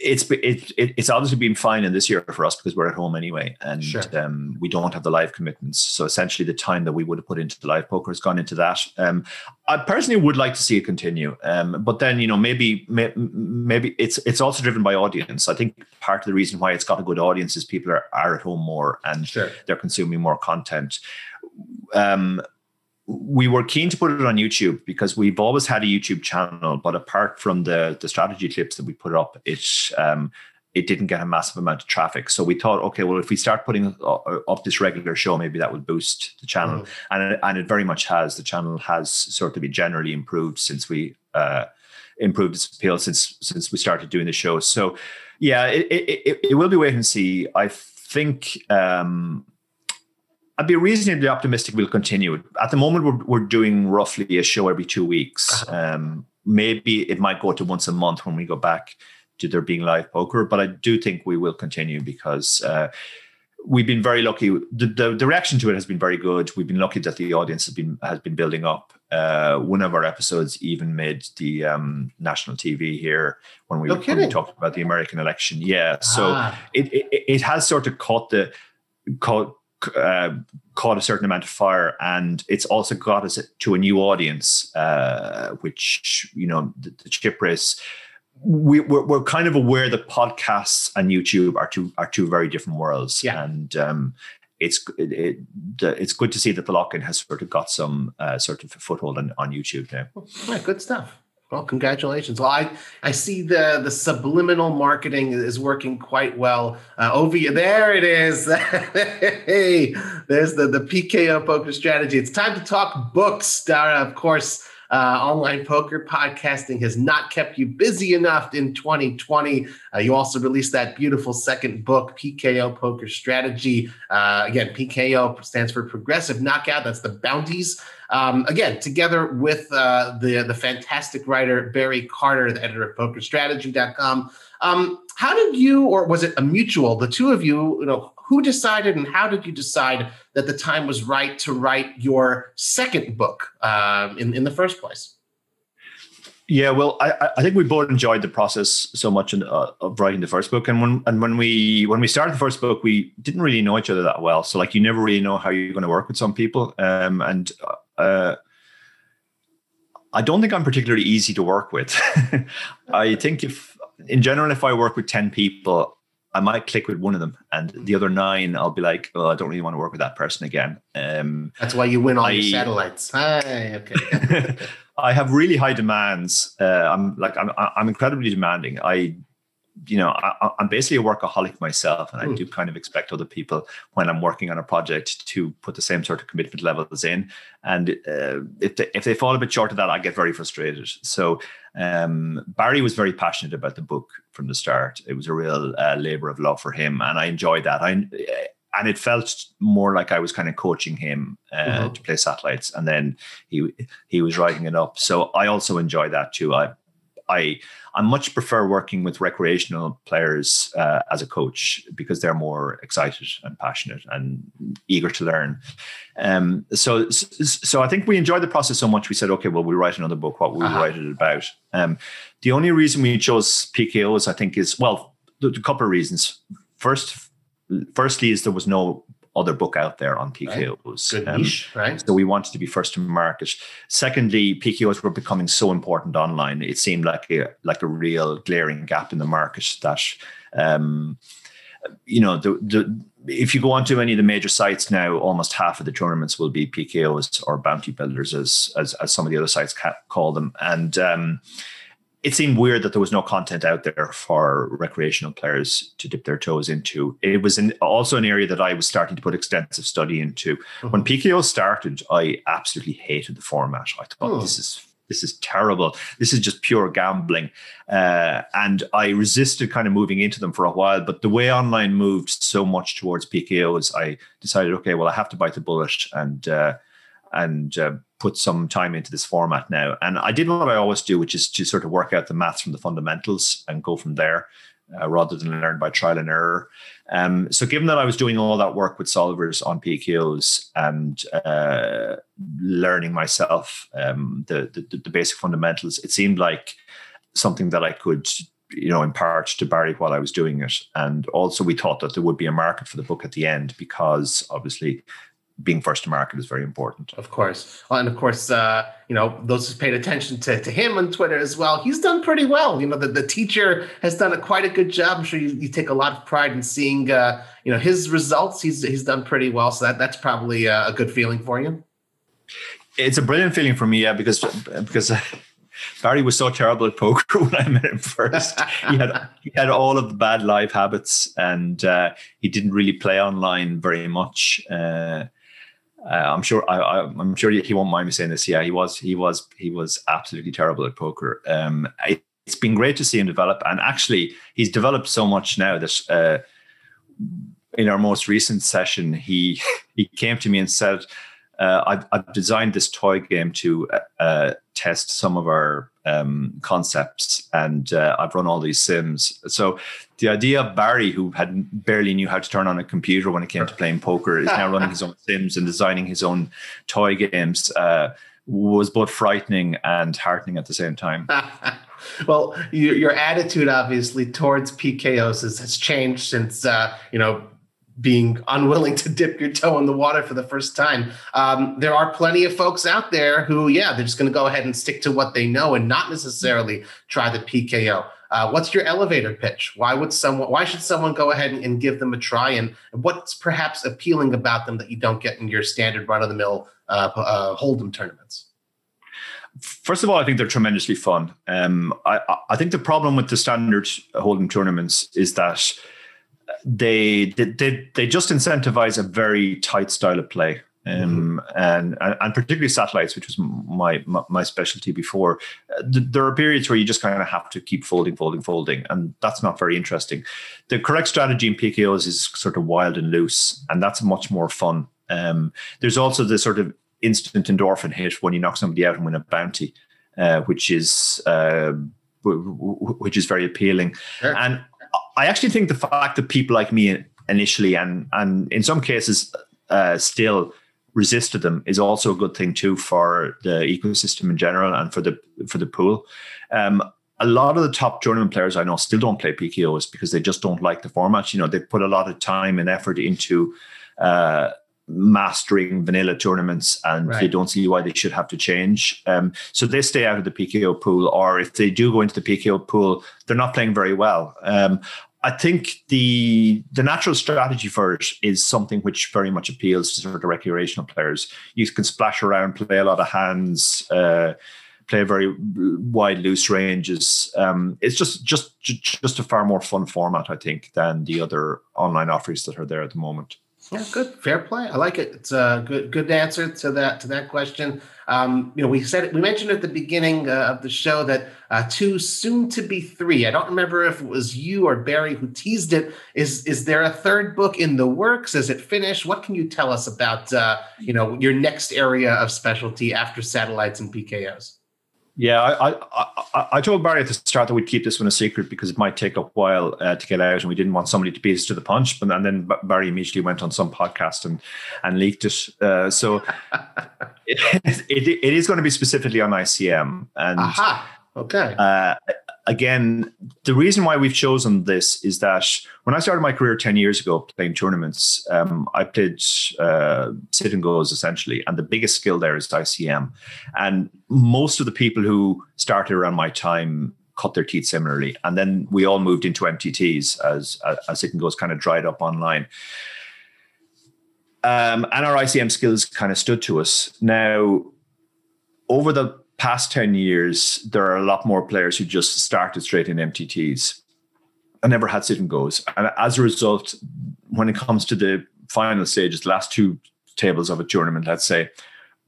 it's it, it, it's obviously been fine in this year for us because we're at home anyway, and Sure. um, we don't have the live commitments. So essentially, the time that we would have put into the live poker has gone into that. Um, I personally would like to see it continue, um, but then you know maybe may, maybe it's it's also driven by audience. I think part of the reason why it's got a good audience is people are, are at home more and Sure. they're consuming more content. Um, we were keen to put it on YouTube because we've always had a YouTube channel, but apart from the the strategy clips that we put up, it um, it didn't get a massive amount of traffic. So we thought, okay, well, if we start putting up up this regular show, maybe that would boost the channel, and it, and it very much has. The channel has sort of been generally improved since we uh, improved its appeal since since we started doing the show. So yeah, it it, it, it will be wait and see. I think. Um, I'd be reasonably optimistic we'll continue. At the moment, we're, we're doing roughly a show every two weeks. Um, maybe it might go to once a month when we go back to there being live poker, but I do think we will continue because uh, we've been very lucky. The, the, the reaction to it has been very good. We've been lucky that the audience has been has been building up. Uh, one of our episodes even made the um, national TV here when we, No when we talked about the American election. Yeah, so Ah, it, it it has sort of caught the caught uh, caught a certain amount of fire, and it's also got us to a new audience, uh, which you know the, the chip race. We, we're, we're kind of aware that podcasts and YouTube are two are two very different worlds, Yeah. and um, it's it, it, the, it's good to see that the lock-in has sort of got some uh, sort of foothold on, on YouTube now. yeah, good stuff. Well, congratulations. Well, I, I see the the subliminal marketing is working quite well. Uh, over there it is. hey, there's the the PKO poker strategy. It's time to talk books. Dara, of course, Uh, online poker podcasting has not kept you busy enough in 2020. Uh, you also released that beautiful second book, PKO Poker Strategy. Uh, again, PKO stands for Progressive Knockout. That's the bounties. Um, again, together with uh, the the fantastic writer Barry Carter, the editor of PokerStrategy.com. Um, how did you, or was it a mutual, the two of you, you know, who decided and how did you decide that the time was right to write your second book um, in, in the first place? Yeah, well, I, I think we both enjoyed the process so much in, uh, of writing the first book, and when and when we when we started the first book, we didn't really know each other that well. So like, you never really know how you're going to work with some people, um, and uh, I don't think I'm particularly easy to work with. I think if in general, if I work with ten people, I might click with one of them, and the other nine, I'll be like, "Oh, I don't really want to work with that person again." Um, That's why you win all I, your satellites. Hi, okay. I have really high demands. Uh, I'm like I'm I'm incredibly demanding. I you know, I, am basically a workaholic myself, and I hmm. do kind of expect other people when I'm working on a project to put the same sort of commitment levels in. And uh, if they, if they fall a bit short of that, I get very frustrated. So um, Barry was very passionate about the book from the start. It was a real uh, labor of love for him, and I enjoyed that. I and it felt more like I was kind of coaching him uh, mm-hmm. to play satellites, and then he he was writing it up. So I also enjoy that too. I I I much prefer working with recreational players uh, as a coach because they're more excited and passionate and eager to learn. Um, so so I think we enjoyed the process so much. We said, okay, well, we'll write another book. What will uh-huh. we write it about? Um, the only reason we chose PKOs, I think, is well, a couple of reasons. First, firstly, is there was no other book out there on PKOs. Right. Good um, right? So we wanted to be first to market. Secondly, PKOs were becoming so important online. It seemed like a like a real glaring gap in the market that um, you know the, the if you go onto any of the major sites now, almost half of the tournaments will be PKOs or bounty builders, as as, as some of the other sites call them, and um, it seemed weird that there was no content out there for recreational players to dip their toes into. It was in, also an area that I was starting to put extensive study into. Mm-hmm. When PKO started, I absolutely hated the format. I thought oh. this is this is terrible. This is just pure gambling, uh, and I resisted kind of moving into them for a while. But the way online moved so much towards PKOs, I decided, okay, well, I have to bite the bullet and. Uh, and uh, put some time into this format now. And I did what I always do, which is to sort of work out the maths from the fundamentals and go from there. Uh, rather than learn by trial and error. Um, so, given that I was doing all that work with solvers on PKOs and uh, learning myself um, the, the, the basic fundamentals, it seemed like something that I could you know impart to Barry while I was doing it. And also, we thought that there would be a market for the book at the end because obviously being first to market is very important. Of course. Well, and of course, uh, you know, those who paid attention to, to him on Twitter as well, he's done pretty well. You know, the, the teacher has done a, quite a good job. I'm sure you, you take a lot of pride in seeing, uh, you know, his results. He's, he's done pretty well. So that, that's probably a, a good feeling for you. It's a brilliant feeling for me, yeah, because, because Barry was so terrible at poker when I met him first. he had he had all of the bad life habits, and uh, he didn't really play online very much. Uh, uh, I'm sure I, am sure he won't mind me saying this. Yeah, he was he was he was absolutely terrible at poker. Um, it, has been great to see him develop, and actually, he's developed so much now that uh, in our most recent session, he he came to me and said, uh, I've, I've, designed this toy game to uh, test some of our um, concepts, and uh, I've run all these sims. So the idea of Barry, who had barely knew how to turn on a computer when it came to playing poker, is now running his own sims and designing his own toy games. Uh, was both frightening and heartening at the same time. well, your attitude obviously towards PKOs has, has changed since uh, you know being unwilling to dip your toe in the water for the first time. Um, there are plenty of folks out there who, yeah, they're just going to go ahead and stick to what they know and not necessarily try the PKO. Uh, what's your elevator pitch? Why would someone? Why should someone go ahead and, and give them a try? And what's perhaps appealing about them that you don't get in your standard run of the mill uh, uh, hold'em tournaments? First of all, I think they're tremendously fun. Um, I, I think the problem with the standard hold'em tournaments is that they they they just incentivize a very tight style of play. um, mm-hmm. and, and particularly satellites, which was my my, my specialty before. Uh, there are periods where you just kind of have to keep folding, folding, folding, and that's not very interesting. The correct strategy in PKOs is sort of wild and loose, and that's much more fun. Um, there's also the sort of instant endorphin hit when you knock somebody out and win a bounty, uh, which is uh, which is very appealing. Sure. And I actually think the fact that people like me initially and and in some cases uh, still resisted them is also a good thing too for the ecosystem in general and for the for the pool. Um, a lot of the top tournament players I know still don't play PKOs because they just don't like the format. You know, they put a lot of time and effort into uh, mastering vanilla tournaments and right. they don't see why they should have to change. Um, so they stay out of the PKO pool, or if they do go into the PKO pool, they're not playing very well. Um, I think the the natural strategy for it is something which very much appeals to sort of recreational players. You can splash around, play a lot of hands, uh, play very wide, loose ranges. Um, it's just just just a far more fun format, I think, than the other online offerings that are there at the moment. Yeah, good, fair play. I like it. It's a good good answer to that to that question. Um, you know, we said we mentioned at the beginning uh, of the show that uh, two, soon to be three. I don't remember if it was you or Barry who teased it. Is is there a third book in the works? Is it finished? What can you tell us about uh, you know your next area of specialty after satellites and PKOs? Yeah, I, I, I, told Barry at the start that we'd keep this one a secret because it might take a while uh, to get out, and we didn't want somebody to beat us to the punch. But and then Barry immediately went on some podcast and and leaked it. Uh, so it, it, it is going to be specifically on ICM. And Aha. Okay. Uh, again, the reason why we've chosen this is that when I started my career 10 years ago playing tournaments, um, I played uh, sit and goes essentially. And the biggest skill there is ICM. And most of the people who started around my time cut their teeth similarly. And then we all moved into MTTs as, as sit and goes kind of dried up online. Um, and our ICM skills kind of stood to us. Now, over the past 10 years, there are a lot more players who just started straight in MTTs and never had sit and goes. And as a result, when it comes to the final stages, last two tables of a tournament, let's say,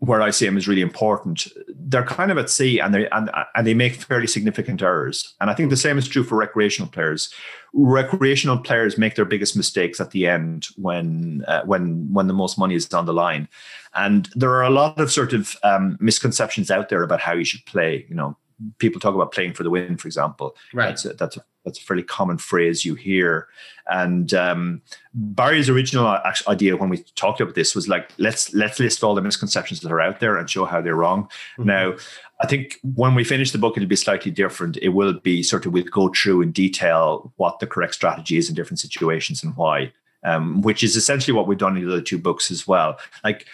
where ICM is really important, they're kind of at sea and they and, and they make fairly significant errors. And I think the same is true for recreational players. Recreational players make their biggest mistakes at the end when uh, when when the most money is on the line. And there are a lot of sort of um, misconceptions out there about how you should play. You know, people talk about playing for the win, for example. Right. That's a, that's a, that's a fairly common phrase you hear. And um, Barry's original idea when we talked about this was like, let's let's list all the misconceptions that are out there and show how they're wrong. Mm-hmm. Now, I think when we finish the book, it'll be slightly different. It will be sort of we'll go through in detail what the correct strategy is in different situations and why. Um, which is essentially what we've done in the other two books as well. Like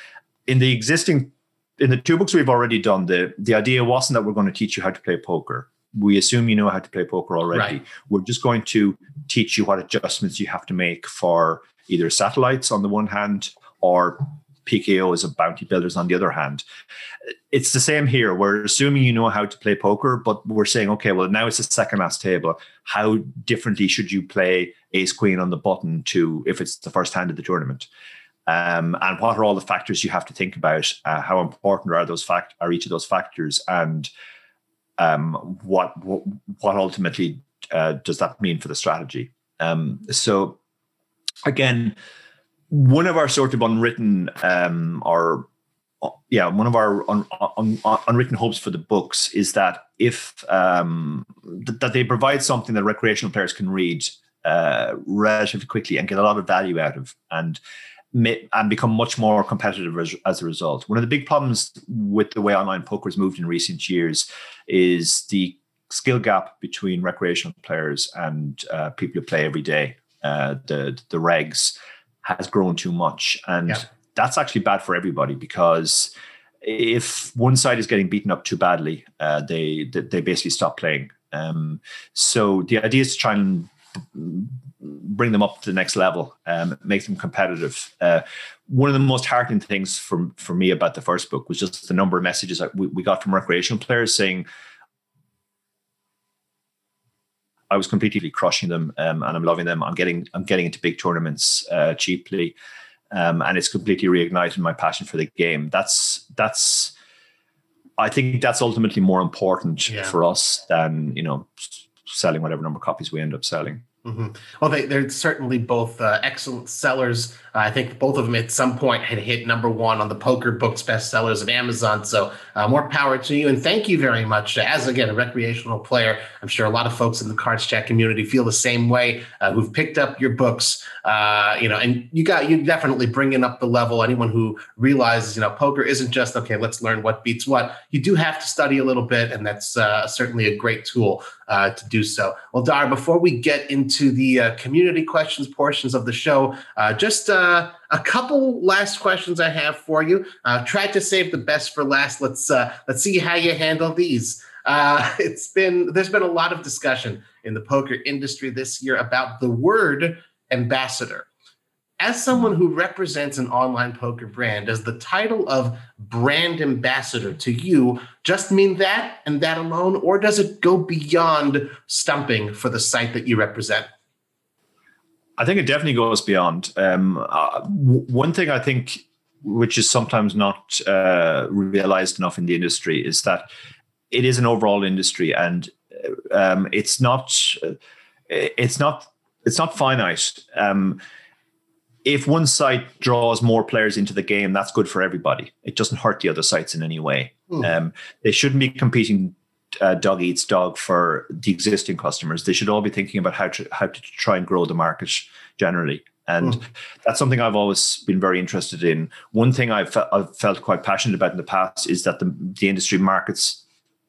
in the existing in the two books we've already done, the the idea wasn't that we're going to teach you how to play poker. We assume you know how to play poker already. Right. We're just going to teach you what adjustments you have to make for either satellites on the one hand or PKOs of bounty builders on the other hand. It's the same here. We're assuming you know how to play poker, but we're saying, okay, well, now it's the second last table. How differently should you play ace queen on the button to if it's the first hand of the tournament? Um, and what are all the factors you have to think about? Uh, how important are those fact are each of those factors, and um, what, what, what ultimately uh, does that mean for the strategy? Um, so, again, one of our sort of unwritten um, or yeah, one of our un, un, un, unwritten hopes for the books is that if um, th- that they provide something that recreational players can read uh, relatively quickly and get a lot of value out of, and and become much more competitive as, as, a result. One of the big problems with the way online poker has moved in recent years is the skill gap between recreational players and uh, people who play every day. Uh, the the regs has grown too much, and yeah. that's actually bad for everybody because if one side is getting beaten up too badly, uh, they, they basically stop playing. Um, so the idea is to try and bring them up to the next level, um, make them competitive. Uh, one of the most heartening things for, for me about the first book was just the number of messages that we, we got from recreational players saying, I was completely crushing them, um, and I'm loving them. I'm getting I'm getting into big tournaments uh, cheaply, um, and it's completely reignited my passion for the game. That's that's I think that's ultimately more important yeah. for us than you know selling whatever number of copies we end up selling. Mm-hmm. Well, they, they're certainly both uh, excellent sellers. Uh, I think both of them at some point had hit number one on the poker books bestsellers of Amazon. So uh, more power to you. And thank you very much. As again, a recreational player, I'm sure a lot of folks in the Cards Chat community feel the same way uh, who've picked up your books. Uh, you know, and you got you definitely bringing up the level. Anyone who realizes, you know, poker isn't just okay. Let's learn what beats what. You do have to study a little bit, and that's uh, certainly a great tool to do so. Well, Dar, before we get into the community questions portions of the show, just uh, a couple last questions I have for you. Uh, tried to save the best for last. Let's uh, let's see how you handle these. Uh, it's been there's been a lot of discussion in the poker industry this year about the word ambassador. As someone who represents an online poker brand, does the title of brand ambassador to you just mean that and that alone, or does it go beyond stumping for the site that you represent? I think it definitely goes beyond. Um, uh, w- one thing I think, which is sometimes not uh, realized enough in the industry, is that it is an overall industry, and um, it's not, uh, it's not, it's not finite. Um, if one site draws more players into the game, that's good for everybody. It doesn't hurt the other sites in any way. Mm. they shouldn't be competing uh, dog eats dog for the existing customers. They should all be thinking about how to how to try and grow the market generally. And mm. that's something I've always been very interested in. One thing I've, fe- I've felt quite passionate about in the past is that the, the industry markets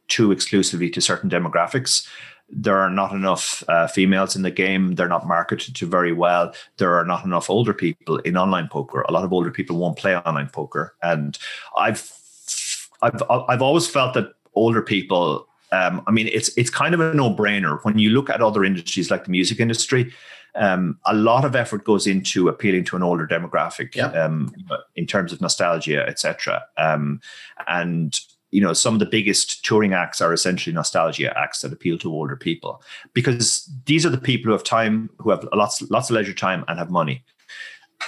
too exclusively to certain demographics. There are not enough uh, females in the game. They're not marketed to very well. There are not enough older people in online poker. A lot of older people won't play online poker, and I've I've I've always felt that older people um, I mean, it's it's kind of a no brainer when you look at other industries like the music industry. Um, a lot of effort goes into appealing to an older demographic yeah. um, in terms of nostalgia, etc. Um, and you know, some of the biggest touring acts are essentially nostalgia acts that appeal to older people because these are the people who have time, who have lots lots of leisure time and have money.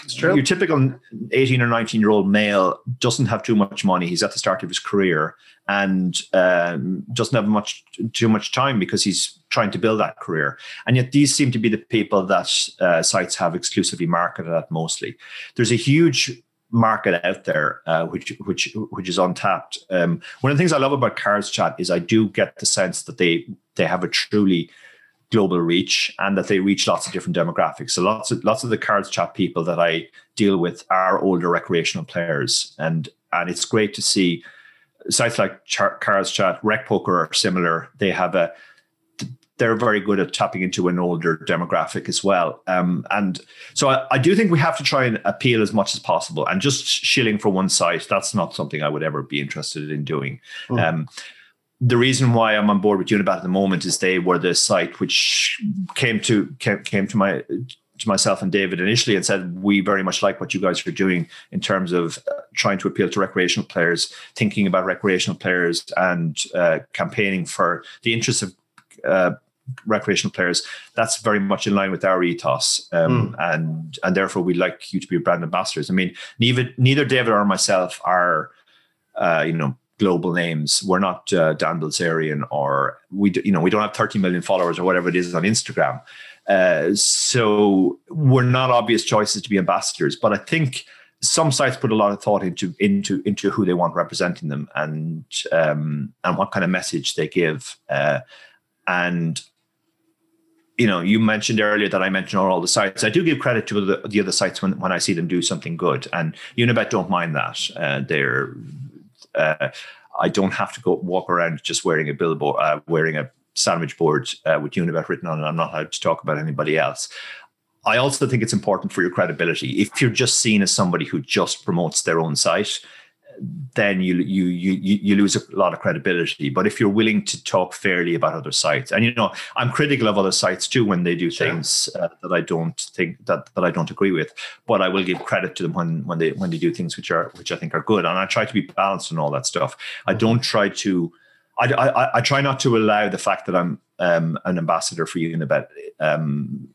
It's true. Your typical 18 or 19 year old male doesn't have too much money. He's at the start of his career and um, doesn't have much too much time because he's trying to build that career. And yet, these seem to be the people that uh, sites have exclusively marketed at mostly. There's a huge market out there uh, which which which is untapped. Um, one of the things I love about Cards Chat is I do get the sense that they they have a truly global reach and that they reach lots of different demographics. So lots of lots of the cards chat people that I deal with are older recreational players, and and it's great to see sites like Cards Chat, Rec Poker are similar. They have a they're very good at tapping into an older demographic as well. Um, and so I, I, do think we have to try and appeal as much as possible. And just shilling for one site, that's not something I would ever be interested in doing. Mm. Um, the reason why I'm on board with Unibet at the moment is they were the site which came to came, came to my to myself and David initially and said we very much like what you guys are doing in terms of uh, trying to appeal to recreational players, thinking about recreational players, and uh, campaigning for the interests of uh, recreational players. That's very much in line with our ethos, um, mm. and and therefore we'd like you to be brand ambassadors. I mean, neither neither David or myself are. Uh, you know, global names. We're not uh, Dan Bilzerian or we, do, you know, we don't have 30 million followers or whatever it is on Instagram. Uh, so we're not obvious choices to be ambassadors. But I think some sites put a lot of thought into into into who they want representing them and um, and what kind of message they give. Uh, and you know, you mentioned earlier that I mentioned all the sites. I do give credit to the, the other sites when, when I see them do something good, and Unibet don't mind that. Uh, they're uh, I don't have to go walk around just wearing a billboard, uh, wearing a sandwich board uh, with Unibet written on it. I'm not allowed to talk about anybody else. I also think it's important for your credibility. If you're just seen as somebody who just promotes their own site, then you you you you lose a lot of credibility. But if you're willing to talk fairly about other sites, and you know, I'm critical of other sites too when they do sure. things uh, that I don't think that that I don't agree with. But I will give credit to them when when they when they do things which are which I think are good, and I try to be balanced and all that stuff. I don't try to. I, I, I try not to allow the fact that I'm um, an ambassador for Unibet um,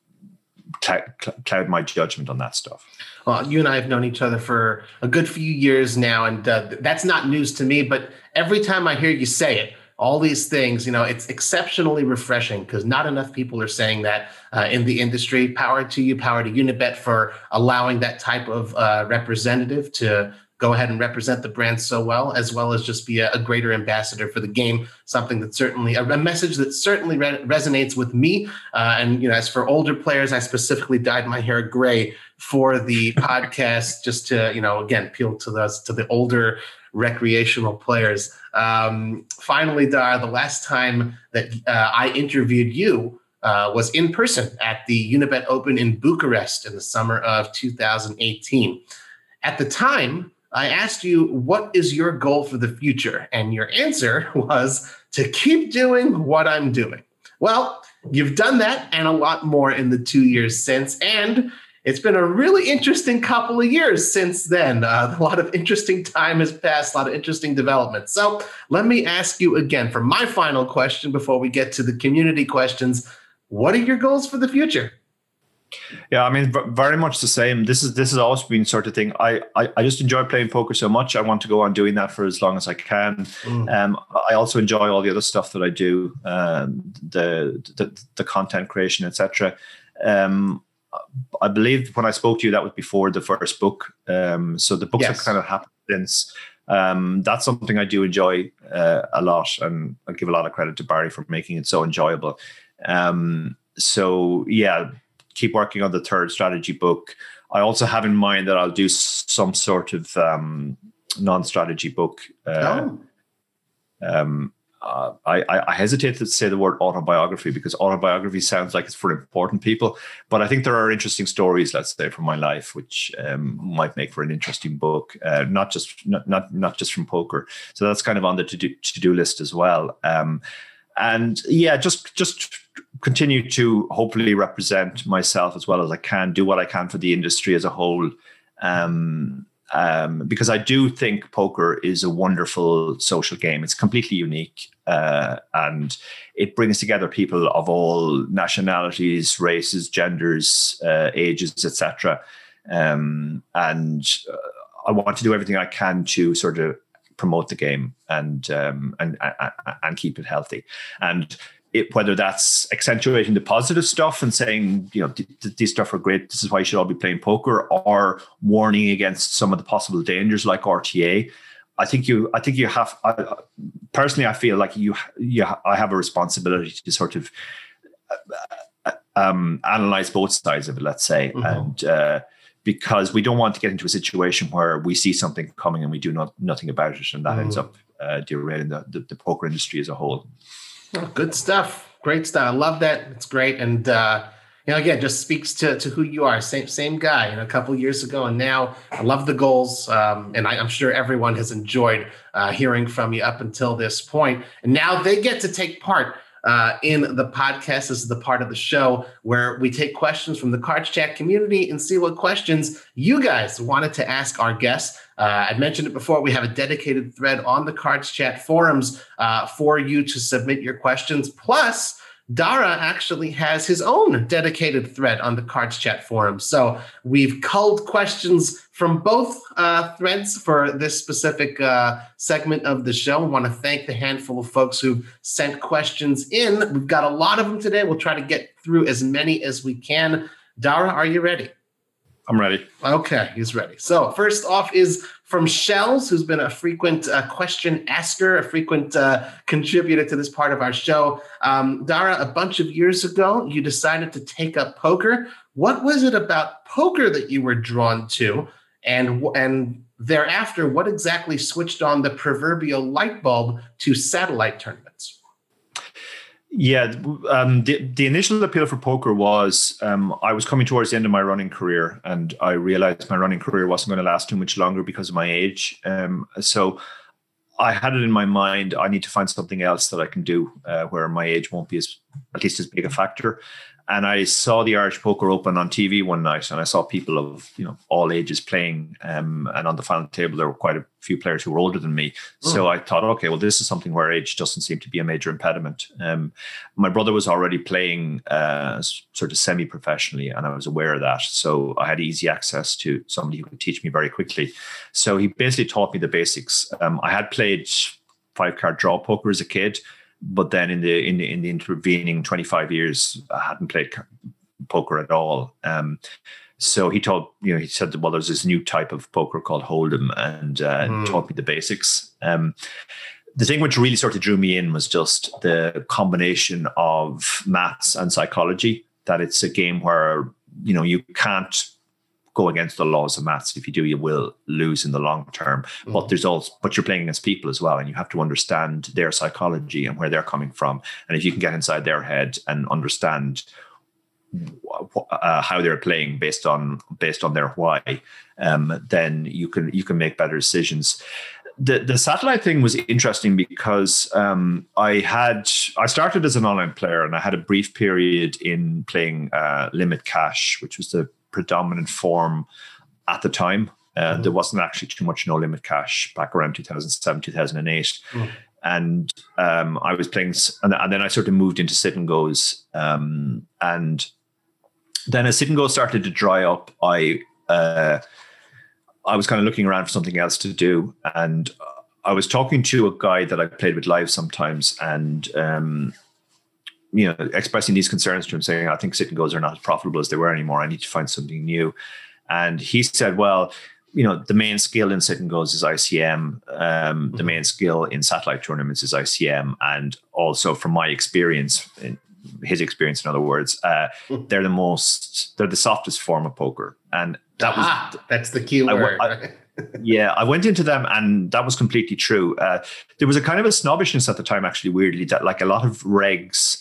cloud my judgment on that stuff. Well, you and I have known each other for a good few years now, and uh, that's not news to me. But every time I hear you say it, all these things, you know, it's exceptionally refreshing because not enough people are saying that uh, in the industry. Power to you, power to Unibet for allowing that type of uh, representative to go ahead and represent the brand so well, as well as just be a, a greater ambassador for the game. Something that certainly a, a message that certainly re- resonates with me. Uh, and you know, as for older players, I specifically dyed my hair gray for the podcast, just to you know, again, appeal to the to the older recreational players. Um, finally, Dar, the last time that uh, I interviewed you. Uh, was in person at the Unibet Open in Bucharest in the summer of 2018. At the time, I asked you, what is your goal for the future? And your answer was to keep doing what I'm doing. Well, you've done that and a lot more in the two years since. And it's been a really interesting couple of years since then. Uh, a lot of interesting time has passed, a lot of interesting developments. So let me ask you again for my final question before we get to the community questions. What are your goals for the future? Yeah, I mean, very much the same. This is this has always been sort of thing. I, I, I just enjoy playing poker so much. I want to go on doing that for as long as I can. Mm. Um, I also enjoy all the other stuff that I do, um, the, the the content creation, etc. Um, I believe when I spoke to you, that was before the first book. Um, so the books yes. have kind of happened since. Um, that's something I do enjoy uh, a lot, and I give a lot of credit to Barry for making it so enjoyable. Um, so yeah, keep working on the third strategy book. I also have in mind that I'll do some sort of um, non-strategy book. Uh, oh. um, uh, I, I, hesitate to say the word autobiography because autobiography sounds like it's for important people, but I think there are interesting stories, let's say, from my life, which um, might make for an interesting book. Uh, not just not, not not just from poker. So that's kind of on the to do to do list as well. Um, and yeah, just just continue to hopefully represent myself as well as I can, do what I can for the industry as a whole. Um, um, because I do think poker is a wonderful social game. It's completely unique, uh, and it brings together people of all nationalities, races, genders, uh, ages, etc. Um, and uh, I want to do everything I can to sort of promote the game and um, and, and and keep it healthy. And it, whether that's accentuating the positive stuff and saying, you know, these stuff are great. This is why you should all be playing poker, or warning against some of the possible dangers like RTA. I think you. I think you have. I, personally, I feel like you. You. I have a responsibility to sort of uh, um, analyze both sides of it. Let's say, mm-hmm. and uh, because we don't want to get into a situation where we see something coming and we do not nothing about it, and that mm-hmm. ends up uh, derailing the, the, the poker industry as a whole. Good stuff. Great stuff. I love that. It's great. And, uh, you know, again, just speaks to, to who you are. Same same guy, you know, a couple years ago, and now I love the goals, um, and I, am sure everyone has enjoyed uh, hearing from you up until this point. And now they get to take part uh, in the podcast. This is the part of the show where we take questions from the Cards Chat community and see what questions you guys wanted to ask our guests. Uh, I mentioned it before. We have a dedicated thread on the Cards Chat forums uh, for you to submit your questions. Plus, Dara actually has his own dedicated thread on the Cards Chat forum. So we've culled questions from both uh, threads for this specific uh, segment of the show. I want to thank the handful of folks who sent questions in. We've got a lot of them today. We'll try to get through as many as we can. Dara, are you ready? I'm ready. Okay, he's ready. So, first off is from Shells, who's been a frequent uh, question asker, a frequent uh, contributor to this part of our show. Um, Dara, a bunch of years ago, you decided to take up poker. What was it about poker that you were drawn to? And, and thereafter, what exactly switched on the proverbial light bulb to satellite tournaments? Yeah, um, the the initial appeal for poker was um, I was coming towards the end of my running career, and I realized my running career wasn't going to last too much longer because of my age. Um, so I had it in my mind I need to find something else that I can do uh, where my age won't be as at least as big a factor. And I saw the Irish Poker Open on TV one night, and I saw people of you know all ages playing. Um, and on the final table, there were quite a few players who were older than me. Mm. So I thought, okay, well, this is something where age doesn't seem to be a major impediment. Um, my brother was already playing uh, sort of semi-professionally, and I was aware of that. So I had easy access to somebody who could teach me very quickly. So he basically taught me the basics. Um, I had played five card draw poker as a kid but then in the in the, in the intervening 25 years i hadn't played poker at all um, so he told you know he said well there's this new type of poker called hold'em and uh, mm. taught me the basics um, the thing which really sort of drew me in was just the combination of maths and psychology that it's a game where you know you can't go against the laws of maths. If you do, you will lose in the long term. Mm-hmm. But there's also, but you're playing against people as well, and you have to understand their psychology and where they're coming from. And if you can get inside their head and understand uh, how they're playing based on based on their why, um, then you can you can make better decisions. The the satellite thing was interesting because um, I had I started as an online player and I had a brief period in playing uh, Limit Cash, which was the predominant form at the time. Uh, mm-hmm. There wasn't actually too much no limit cash back around 2007, 2008. Mm. And um, I was playing, and, and, then I sort of moved into sit and goes. Um, and then as sit and goes started to dry up, I uh, I was kind of looking around for something else to do. And I was talking to a guy that I played with live sometimes, and um, you know, expressing these concerns to him, saying, I think sit and goes are not as profitable as they were anymore. I need to find something new. And he said, Well, you know, the main skill in sit and goes is ICM. Um, The mm-hmm. main skill in satellite tournaments is ICM. And also, from my experience, in his experience, in other words, uh, hmm. they're the most, they're the softest form of poker. And that ah, was that's the key word. I, I, yeah, I went into them and that was completely true. Uh, there was a kind of a snobbishness at the time, actually, weirdly, that like a lot of regs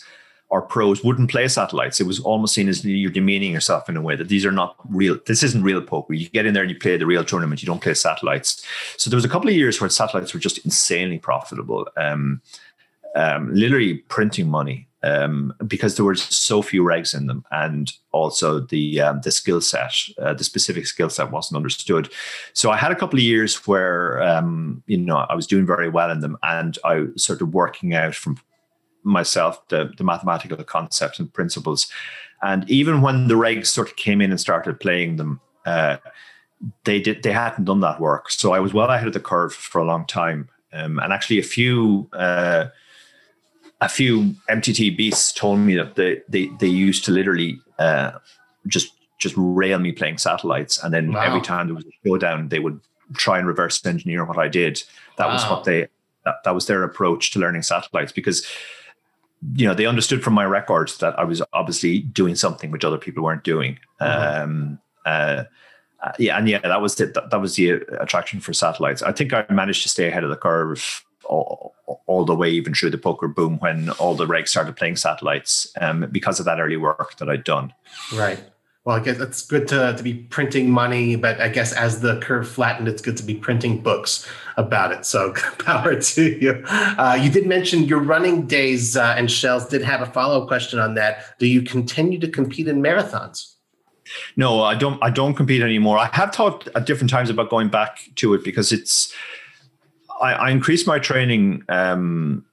or pros wouldn't play satellites. It was almost seen as you're demeaning yourself in a way that these are not real. This isn't real poker. You get in there and you play the real tournament. You don't play satellites. So there was a couple of years where satellites were just insanely profitable, um, um, literally printing money um, because there were so few regs in them, and also the um, the skill set, uh, the specific skill set wasn't understood. So I had a couple of years where um, you know I was doing very well in them, and I was sort of working out from myself the, the mathematical concepts and principles. And even when the regs sort of came in and started playing them, uh, they did they hadn't done that work. So I was well ahead of the curve for a long time. Um, and actually, a few uh, a few MTT beasts told me that they they they used to literally uh, just just rail me playing satellites, and then wow. every time there was a showdown, they would try and reverse engineer what I did. That wow. was what they that, that was their approach to learning satellites because you know, they understood from my records that I was obviously doing something which other people weren't doing. Mm-hmm. Um, uh, uh, yeah, and yeah, that was the, that, that was the attraction for satellites. I think I managed to stay ahead of the curve all, all, the way even through the poker boom when all the regs started playing satellites um, because of that early work that I'd done. Right. Well, I guess it's good to, to be printing money, but I guess as the curve flattened, it's good to be printing books about it. So power to you. Uh, you did mention your running days, uh, and Shells did have a follow up question on that. Do you continue to compete in marathons? No, I don't. I don't compete anymore. I have thought at different times about going back to it because it's. I, I increased my training um,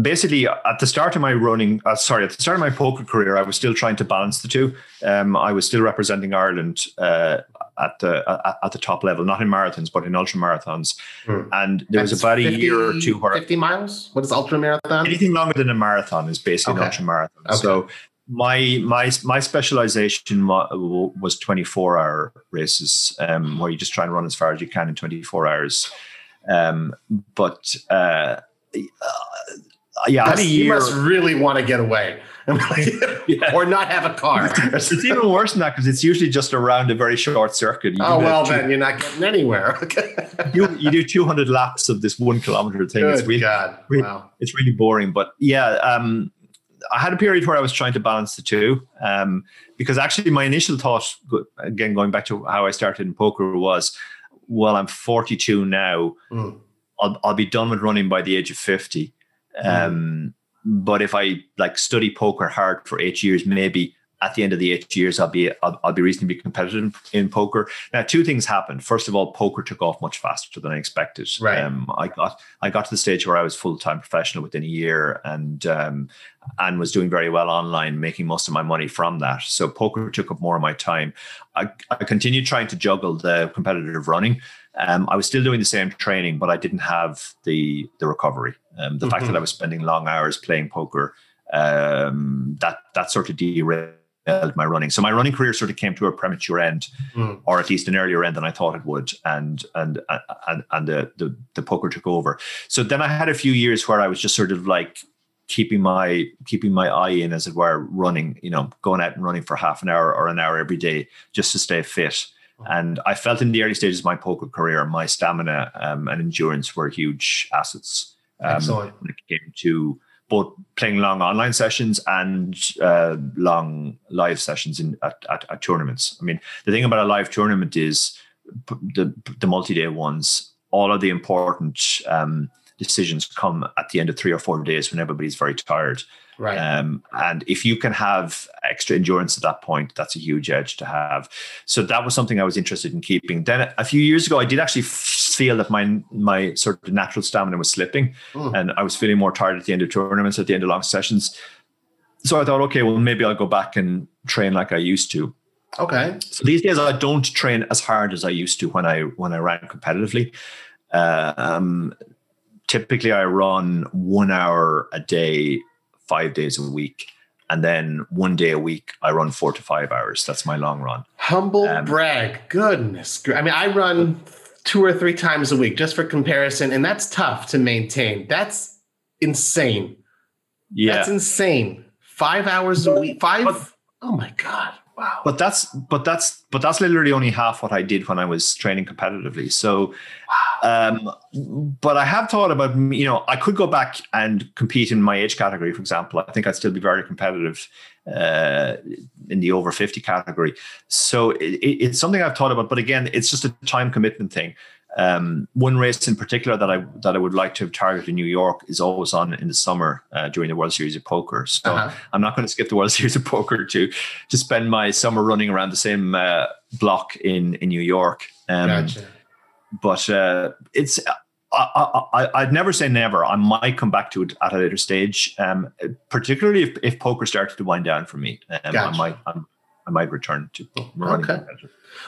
basically at the start of my running uh, sorry at the start of my poker career i was still trying to balance the two um, i was still representing ireland uh, at the uh, at the top level not in marathons but in ultra marathons hmm. and there That's was about 50, a year or two where 50 miles what is ultra marathon anything longer than a marathon is basically okay. an ultra marathon okay. so my my my specialization was 24 hour races um, where you just try and run as far as you can in 24 hours um, but uh, yeah, I you must really want to get away. yeah. or not have a car. it's even worse than that because it's usually just around a very short circuit. You oh well, two, then you're not getting anywhere. you, you do 200 laps of this one kilometer thing. Good it's really, God. Really, wow. It's really boring. But yeah, um, I had a period where I was trying to balance the two um, because actually my initial thought, again going back to how I started in poker, was, well, I'm 42 now. Mm. I'll, I'll be done with running by the age of 50 Mm-hmm. Um, but if I like study poker hard for eight years, maybe at the end of the eight years, I'll be I'll, I'll, be reasonably competitive in poker. Now, two things happened. First of all, poker took off much faster than I expected. Right. Um, I got I got to the stage where I was full time professional within a year, and um, and was doing very well online, making most of my money from that. So poker took up more of my time. I, I continued trying to juggle the competitive running. Um, I was still doing the same training, but I didn't have the the recovery. Um, the mm-hmm. fact that I was spending long hours playing poker um, that that sort of derailed my running. So my running career sort of came to a premature end, mm. or at least an earlier end than I thought it would, and and and and the, the the poker took over. So then I had a few years where I was just sort of like keeping my keeping my eye in, as it were, running. You know, going out and running for half an hour or an hour every day just to stay fit. Hmm. And I felt in the early stages of my poker career, my stamina um, and endurance were huge assets. Um, Excellent. When it came to both playing long online sessions and uh, long live sessions in at, at, at, tournaments. I mean, the thing about a live tournament is the the multi-day ones. All of the important um, decisions come at the end of three or four days when everybody's very tired. Right. Um, and if you can have extra endurance at that point, that's a huge edge to have. So that was something I was interested in keeping. Then a few years ago, I did actually feel that my my sort of natural stamina was slipping, mm. and I was feeling more tired at the end of tournaments, at the end of long sessions. So I thought, okay, well maybe I'll go back and train like I used to. Okay. So these days I don't train as hard as I used to when I when I ran competitively. Uh, um, typically, I run one hour a day, five days a week and then one day a week I run four to five hours. That's my long run. Humble um, brag. Goodness. I mean, I run two or three times a week just for comparison, and that's tough to maintain. That's insane. Yeah, that's insane. Five hours a week. Five. But, oh my god. Wow. But that's but that's but that's literally only half what I did when I was training competitively. So, um, but I have thought about you know I could go back and compete in my age category, for example. I think I'd still be very competitive uh, in the over fifty category. So it, it's something I've thought about. But again, it's just a time commitment thing. Um, one race in particular that I that I would like to have targeted in New York is always on in the summer uh, during the World Series of Poker. So uh-huh. I'm not going to skip the World Series of Poker to to spend my summer running around the same uh, block in in New York. Um, gotcha. But uh, it's I, would never say never. I might come back to it at a later stage, um, particularly if, if poker started to wind down for me. Um, gotcha. I might I'm, i might return to. Okay.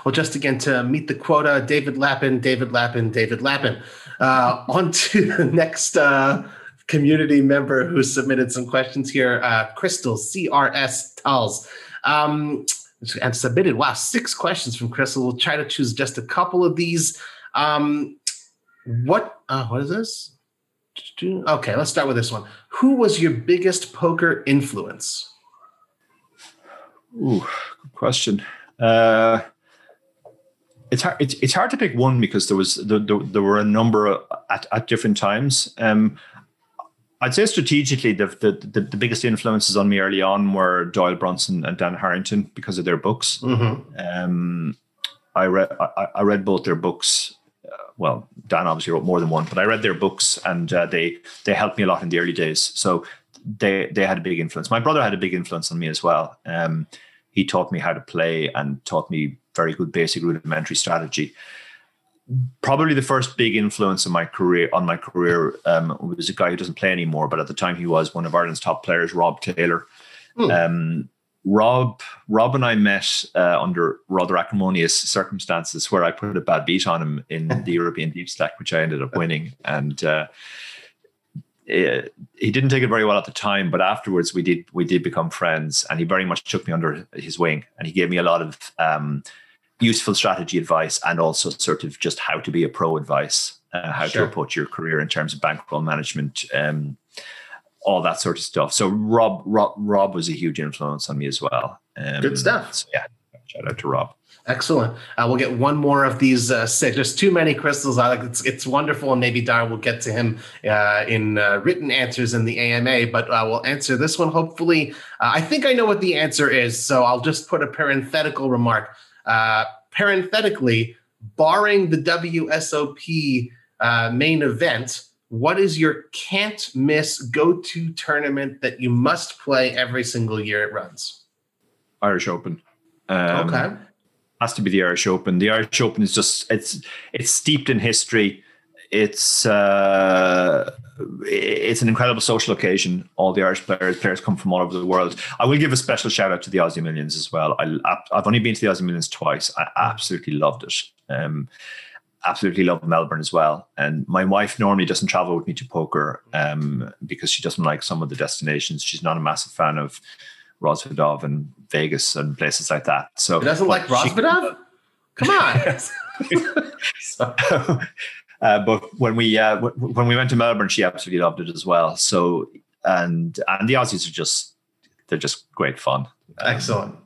Well, just again to meet the quota, David Lappin, David Lappin, David Lappin. Uh, on to the next uh, community member who submitted some questions here, uh, Crystal CRS Tals. Um, and submitted, wow, six questions from Crystal. We'll try to choose just a couple of these. Um, what, uh, what is this? Okay, let's start with this one. Who was your biggest poker influence? Ooh, good question. Uh, it's hard. It's, it's hard to pick one because there was there, there, there were a number at, at different times. Um, I'd say strategically, the, the, the the biggest influences on me early on were Doyle Brunson and Dan Harrington because of their books. Mm-hmm. Um, I read I, I, read both their books. Well, Dan obviously wrote more than one, but I read their books and uh, they they helped me a lot in the early days. So they they had a big influence. My brother had a big influence on me as well. Um, he taught me how to play and taught me very good basic rudimentary strategy. Probably the first big influence in my career on my career um, was a guy who doesn't play anymore, but at the time he was one of Ireland's top players, Rob Taylor. Hmm. Um, Rob, Rob and I met uh, under rather acrimonious circumstances, where I put a bad beat on him in the European Deep Stack, which I ended up winning, and uh, uh, he didn't take it very well at the time, but afterwards we did we did become friends, and he very much took me under his wing, and he gave me a lot of um, useful strategy advice, and also sort of just how to be a pro advice, uh, how sure. to approach your career in terms of bankroll management, um, all that sort of stuff. So Rob Rob Rob was a huge influence on me as well. Um, Good stuff. So yeah, shout out to Rob. Excellent. Uh, we'll get one more of these uh, six. There's too many crystals. I like it's it's wonderful, and maybe Darren will get to him uh, in uh, written answers in the AMA. But uh, we'll answer this one. Hopefully, uh, I think I know what the answer is. So I'll just put a parenthetical remark. parenthetically, barring the WSOP main event, what is your can't miss go to tournament that you must play every single year it runs? Irish Open. Um, okay. Has to be the Irish Open. The Irish Open is just it's it's steeped in history. It's uh, it's an incredible social occasion. All the Irish players players come from all over the world. I will give a special shout out to the Aussie Millions as well. I, I've only been to the Aussie Millions twice. I absolutely loved it. Um, absolutely love Melbourne as well. And my wife normally doesn't travel with me to poker um, because she doesn't like some of the destinations. She's not a massive fan of Rozvadov and Vegas and places like that. So she doesn't like Rozvadov. Come on. so, uh, but when we uh, w- when we went to Melbourne, she absolutely loved it as well. So and and the Aussies are just they're just great fun. Excellent.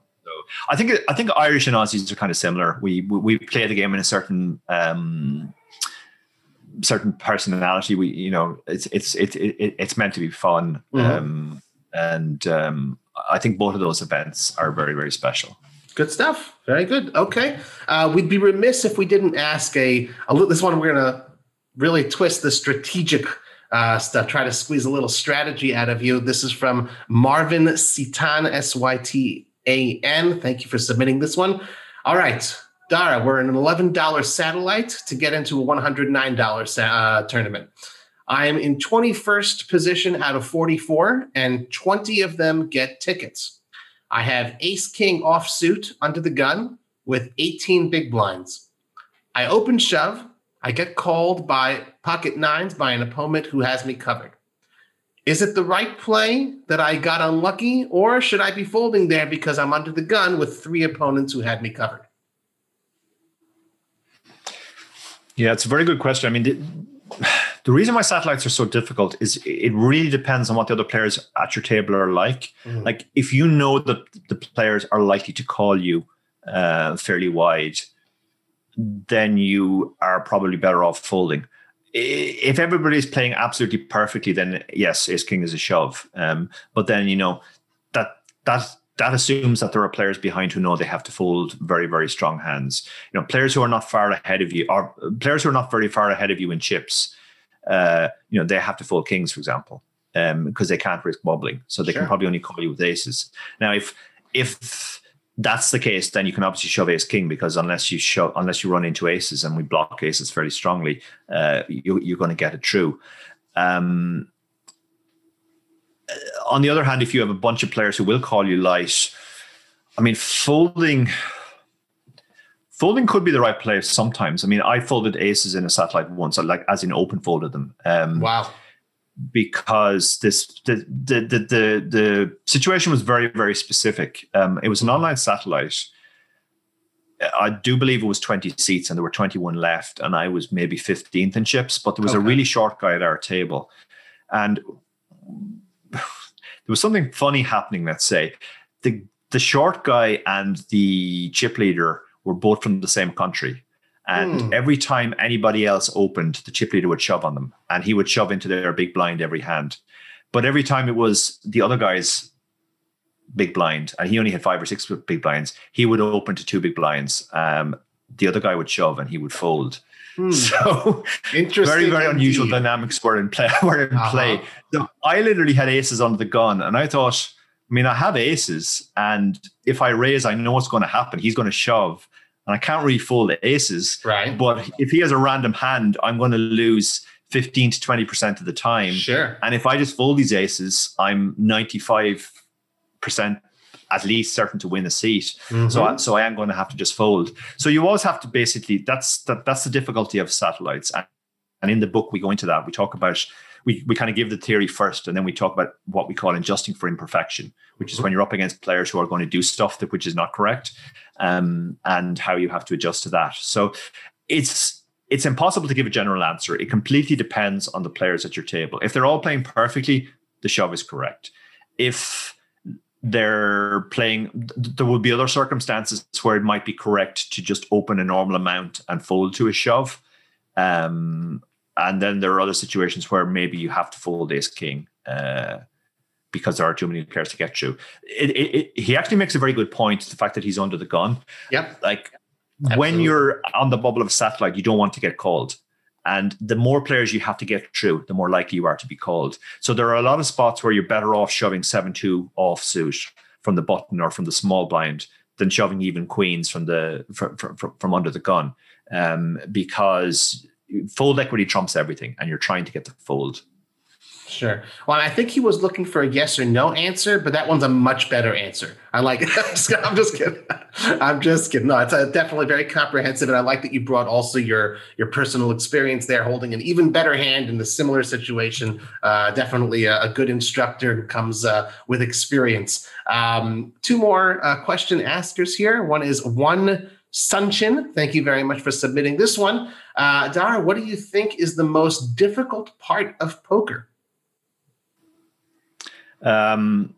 I think I think Irish and Aussies are kind of similar. We we, we play the game in a certain um, certain personality. We you know it's it's it, it it's meant to be fun, mm-hmm. um, and um, I think both of those events are very very special. Good stuff. Very good. Okay, uh, we'd be remiss if we didn't ask a, a this one. We're gonna really twist the strategic uh, stuff. Try to squeeze a little strategy out of you. This is from Marvin Sitan S Y T AN. Thank you for submitting this one. All right, Dara, we're an $11 satellite to get into a $109 uh, tournament. I am in 21st position out of 44, and 20 of them get tickets. I have ace king offsuit under the gun with 18 big blinds. I open shove. I get called by pocket nines by an opponent who has me covered. Is it the right play that I got unlucky, or should I be folding there because I'm under the gun with three opponents who had me covered? Yeah, it's a very good question. I mean, the, the reason why satellites are so difficult is it really depends on what the other players at your table are like. Mm. Like, if you know that the players are likely to call you uh, fairly wide, then you are probably better off folding if everybody's playing absolutely perfectly, then yes, ace king is a shove. Um, but then you know that that that assumes that there are players behind who know they have to fold very very strong hands. You know, players who are not far ahead of you, or players who are not very far ahead of you in chips. Uh, you know, they have to fold kings, for example, because um, they can't risk wobbling, so they sure. can probably only call you with aces. Now, if if that's the case, then you can obviously shove ace king because unless you show, unless you run into aces and we block aces fairly strongly, uh, you, are going to get it through. Um, uh, on the other hand, if you have a bunch of players who will call you light, I mean, folding folding could be the right play sometimes. I mean, I folded aces in a satellite once, like as in open folded them. Um, wow because this the, the the the the, situation was very very specific. Um, it was an online satellite. I do believe it was 20 seats and there were 21 left, and I was maybe 15th in chips, but there was okay. a really short guy at our table. And there was something funny happening, let's say. The the short guy and the chip leader were both from the same country. And mm. every time anybody else opened, the chip leader would shove on them and he would shove into their big blind every hand. But every time it was the other guy's big blind, and he only had five or six big blinds, he would open to two big blinds. Um, the other guy would shove and he would fold. Hmm. So interesting. Very, very indeed. unusual dynamics were in play. Were in uh-huh. play. So I literally had aces under the gun, and I thought, I mean, I have aces, and if I raise, I know what's going to happen. He's going to shove, and I can't really fold the aces. Right. But if he has a random hand, I'm going to lose 15 to 20% of the time. Sure. And if I just fold these aces, I'm 95% at least certain to win a seat. Mm-hmm. So, I, so I am going to have to just fold. So you always have to basically, that's, that, that's the difficulty of satellites. And, and in the book, we go into that. We talk about we, we kind of give the theory first and then we talk about what we call adjusting for imperfection, which is when you're up against players who are going to do stuff that which is not correct, um, and how you have to adjust to that. So it's it's impossible to give a general answer. It completely depends on the players at your table. If they're all playing perfectly, the shove is correct. If they're playing, there will be other circumstances where it might be correct to just open a normal amount and fold to a shove. Um, and then there are other situations where maybe you have to fold ace king uh, because there are too many players to get through. It, it, it, he actually makes a very good point. The fact that he's under the gun. Yep. Like Absolutely. when you're on the bubble of a satellite, you don't want to get called. And the more players you have to get through, the more likely you are to be called. So there are a lot of spots where you're better off shoving 7 2 off suit from the button or from the small blind than shoving even queens from the from, from, from under the gun um, because fold equity trumps everything and you're trying to get the fold Sure. Well, I think he was looking for a yes or no answer, but that one's a much better answer. I like it. I'm just kidding. I'm just kidding. No, it's a, definitely very comprehensive, and I like that you brought also your your personal experience there, holding an even better hand in the similar situation. Uh, definitely a, a, good instructor who comes uh, with experience. Um, two more uh, question askers here. One is one Sunchin. Thank you very much for submitting this one. Uh, Dara, what do you think is the most difficult part of poker? Um,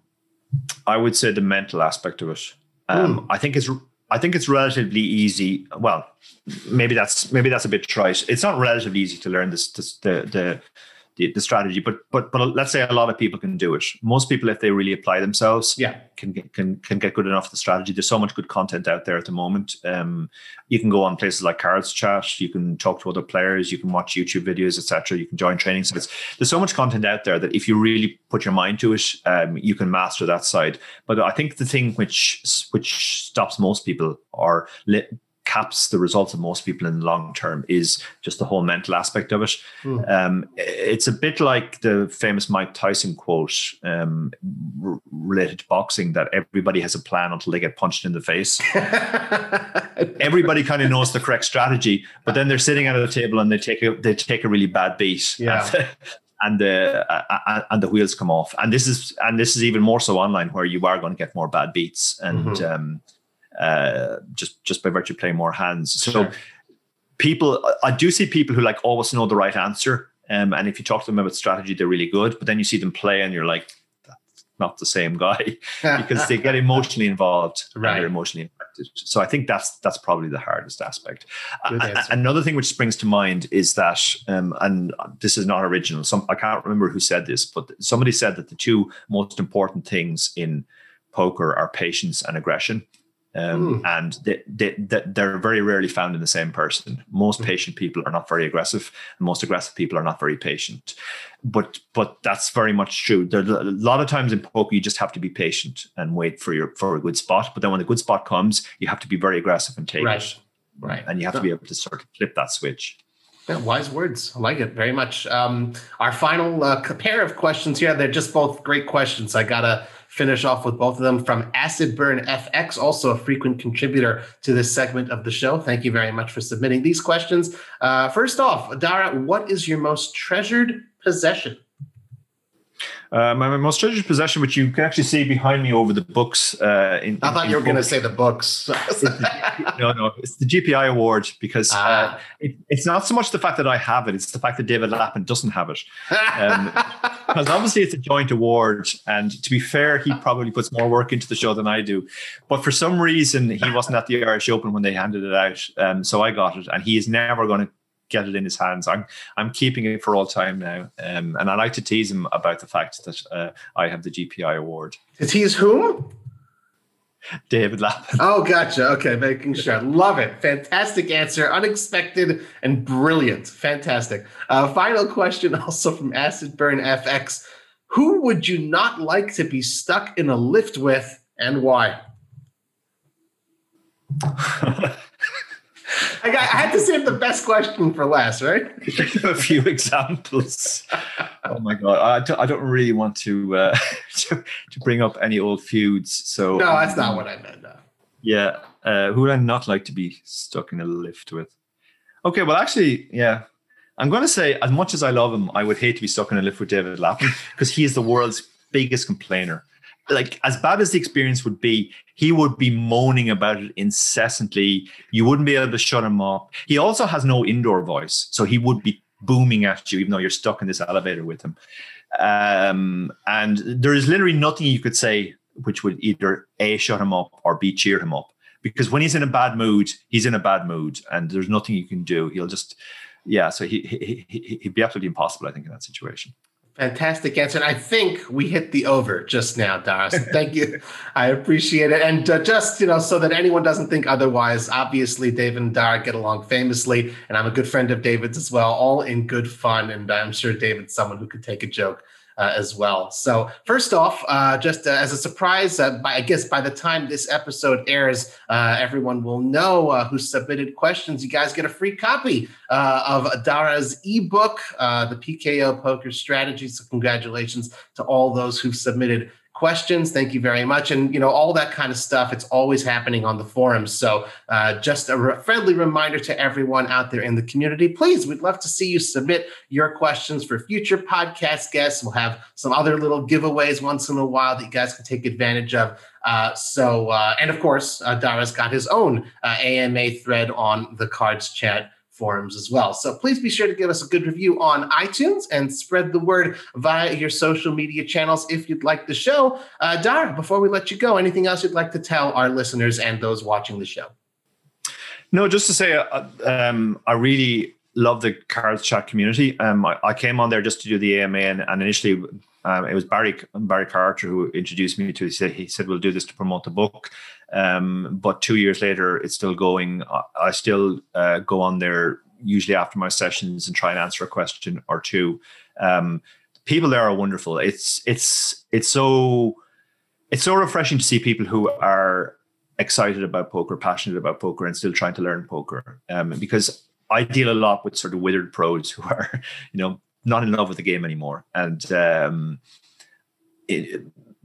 I would say the mental aspect of it. Um, mm. I think it's I think it's relatively easy. Well, maybe that's maybe that's a bit trite. It's not relatively easy to learn this, this the the the, the strategy. But but but let's say a lot of people can do it. Most people, if they really apply themselves, yeah, can can can get good enough at the strategy. There's so much good content out there at the moment. Um, you can go on places like Cards Chat. You can talk to other players. You can watch YouTube videos, etc. You can join training sites. There's so much content out there that if you really put your mind to it, um, you can master that side. But I think the thing which which stops most people are caps the results of most people in the long term is just the whole mental aspect of it. Mm. Um, it's a bit like the famous Mike Tyson quote um, r- related to boxing that everybody has a plan until they get punched in the face. everybody kind of knows the correct strategy, but then they're sitting at a table and they take a they take a really bad beat. Yeah. and the uh, and the wheels come off. And this is and this is even more so online where you are going to get more bad beats and mm-hmm. um, uh, just just by virtue of playing more hands. So sure. people, I do see people who like always know the right answer, um, and if you talk to them about strategy, they're really good. But then you see them play, and you're like, that's not the same guy because they get emotionally involved, right? they're emotionally impacted. So I think that's that's probably the hardest aspect. Uh, another thing which springs to mind is that, um, and this is not original. Some I can't remember who said this, but somebody said that the two most important things in poker are patience and aggression. Um, mm. And they, they, they're very rarely found in the same person. Most mm. patient people are not very aggressive, and most aggressive people are not very patient. But but that's very much true. There, a lot of times in poker, you just have to be patient and wait for your for a good spot. But then when the good spot comes, you have to be very aggressive and take right. it. Right. And you have to be able to sort of flip that switch. Yeah, wise words. I like it very much. Um, our final uh, pair of questions here, they're just both great questions. I got to finish off with both of them from Acid Burn FX, also a frequent contributor to this segment of the show. Thank you very much for submitting these questions. Uh, first off, Dara, what is your most treasured possession? Uh, my, my, most treasured possession, which you can actually see behind me over the books. Uh, in, I thought in, you were going to say the books. the, no, no, it's the GPI award because ah. uh, it, it's not so much the fact that I have it; it's the fact that David Lappin doesn't have it. Um, because obviously it's a joint award, and to be fair, he probably puts more work into the show than I do. But for some reason, he wasn't at the Irish Open when they handed it out, um, so I got it, and he is never going to get it in his hands. I'm I'm keeping it for all time now, um, and I like to tease him about the fact that uh, I have the GPI award. To tease whom? David Lappin. Oh, gotcha. Okay, making sure. Love it. Fantastic answer. Unexpected and brilliant. Fantastic. Uh, final question, also from Acid Burn FX. Who would you not like to be stuck in a lift with, and why? I, got, I had to save the best question for last, right? a few examples. oh my god, I don't, I don't really want to, uh, to, to bring up any old feuds. So no, that's um, not what I meant. No. Yeah, uh, who would I not like to be stuck in a lift with? Okay, well, actually, yeah, I'm going to say as much as I love him, I would hate to be stuck in a lift with David Lappin because he is the world's biggest complainer like as bad as the experience would be, he would be moaning about it incessantly. You wouldn't be able to shut him up. He also has no indoor voice, so he would be booming at you, even though you're stuck in this elevator with him. Um, and there is literally nothing you could say which would either a shut him up or b cheer him up. Because when he's in a bad mood, he's in a bad mood, and there's nothing you can do. He'll just, yeah. So he, he, he he'd be absolutely impossible, I think, in that situation. Fantastic answer. And I think we hit the over just now, Doris. Thank you. I appreciate it. And uh, just, you know, so that anyone doesn't think otherwise, obviously, David and Dara get along famously. And I'm a good friend of David's as well, all in good fun. And I'm sure David's someone who could take a joke uh, as well. So, first off, uh, just uh, as a surprise, uh, by, I guess by the time this episode airs, uh, everyone will know uh, who submitted questions. You guys get a free copy of Dara's ebook, The PKO Poker Strategy. So, congratulations to all those who've submitted questions. Thank you very much. And, you know, all that kind of stuff, it's always happening on the forums. So uh, just a re- friendly reminder to everyone out there in the community, please, we'd love to see you submit your questions for future podcast guests. We'll have some other little giveaways once in a while that you guys can take advantage of. Uh, so, uh, and of course, uh, Dara's got his own uh, AMA thread on the Cards Chat forums as well. So please be sure to give us a good review on iTunes and spread the word via your social media channels if you'd like the show. Uh, Dara, before we let you go, anything else you'd like to tell our listeners and those watching the show? No, just to say, uh, um, I really love the cards chat community. Um, I, I, came on there just to do the AMA, and, and initially um, it was Barry Barry Carter who introduced me to. He said he said we'll do this to promote the book, um, but two years later, it's still going. I, still uh, go on there usually after my sessions and try and answer a question or two. Um, people there are wonderful. It's it's it's so it's so refreshing to see people who are excited about poker, passionate about poker, and still trying to learn poker. Um, because I deal a lot with sort of withered pros who are, you know, not in love with the game anymore, and um, it,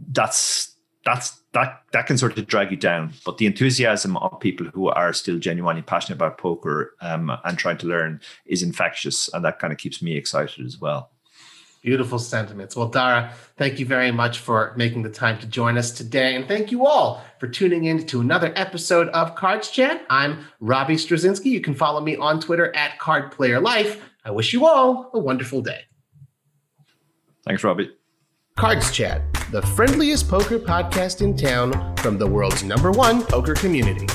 that's that's that that can sort of drag you down. But the enthusiasm of people who are still genuinely passionate about poker um, and trying to learn is infectious, and that kind of keeps me excited as well. Beautiful sentiments. Well, Dara, thank you very much for making the time to join us today. And thank you all for tuning in to another episode of Cards Chat. I'm Robbie Strazynski. You can follow me on Twitter at CardPlayerLife. I wish you all a wonderful day. Thanks, Robbie. Cards Chat, the friendliest poker podcast in town from the world's number one poker community.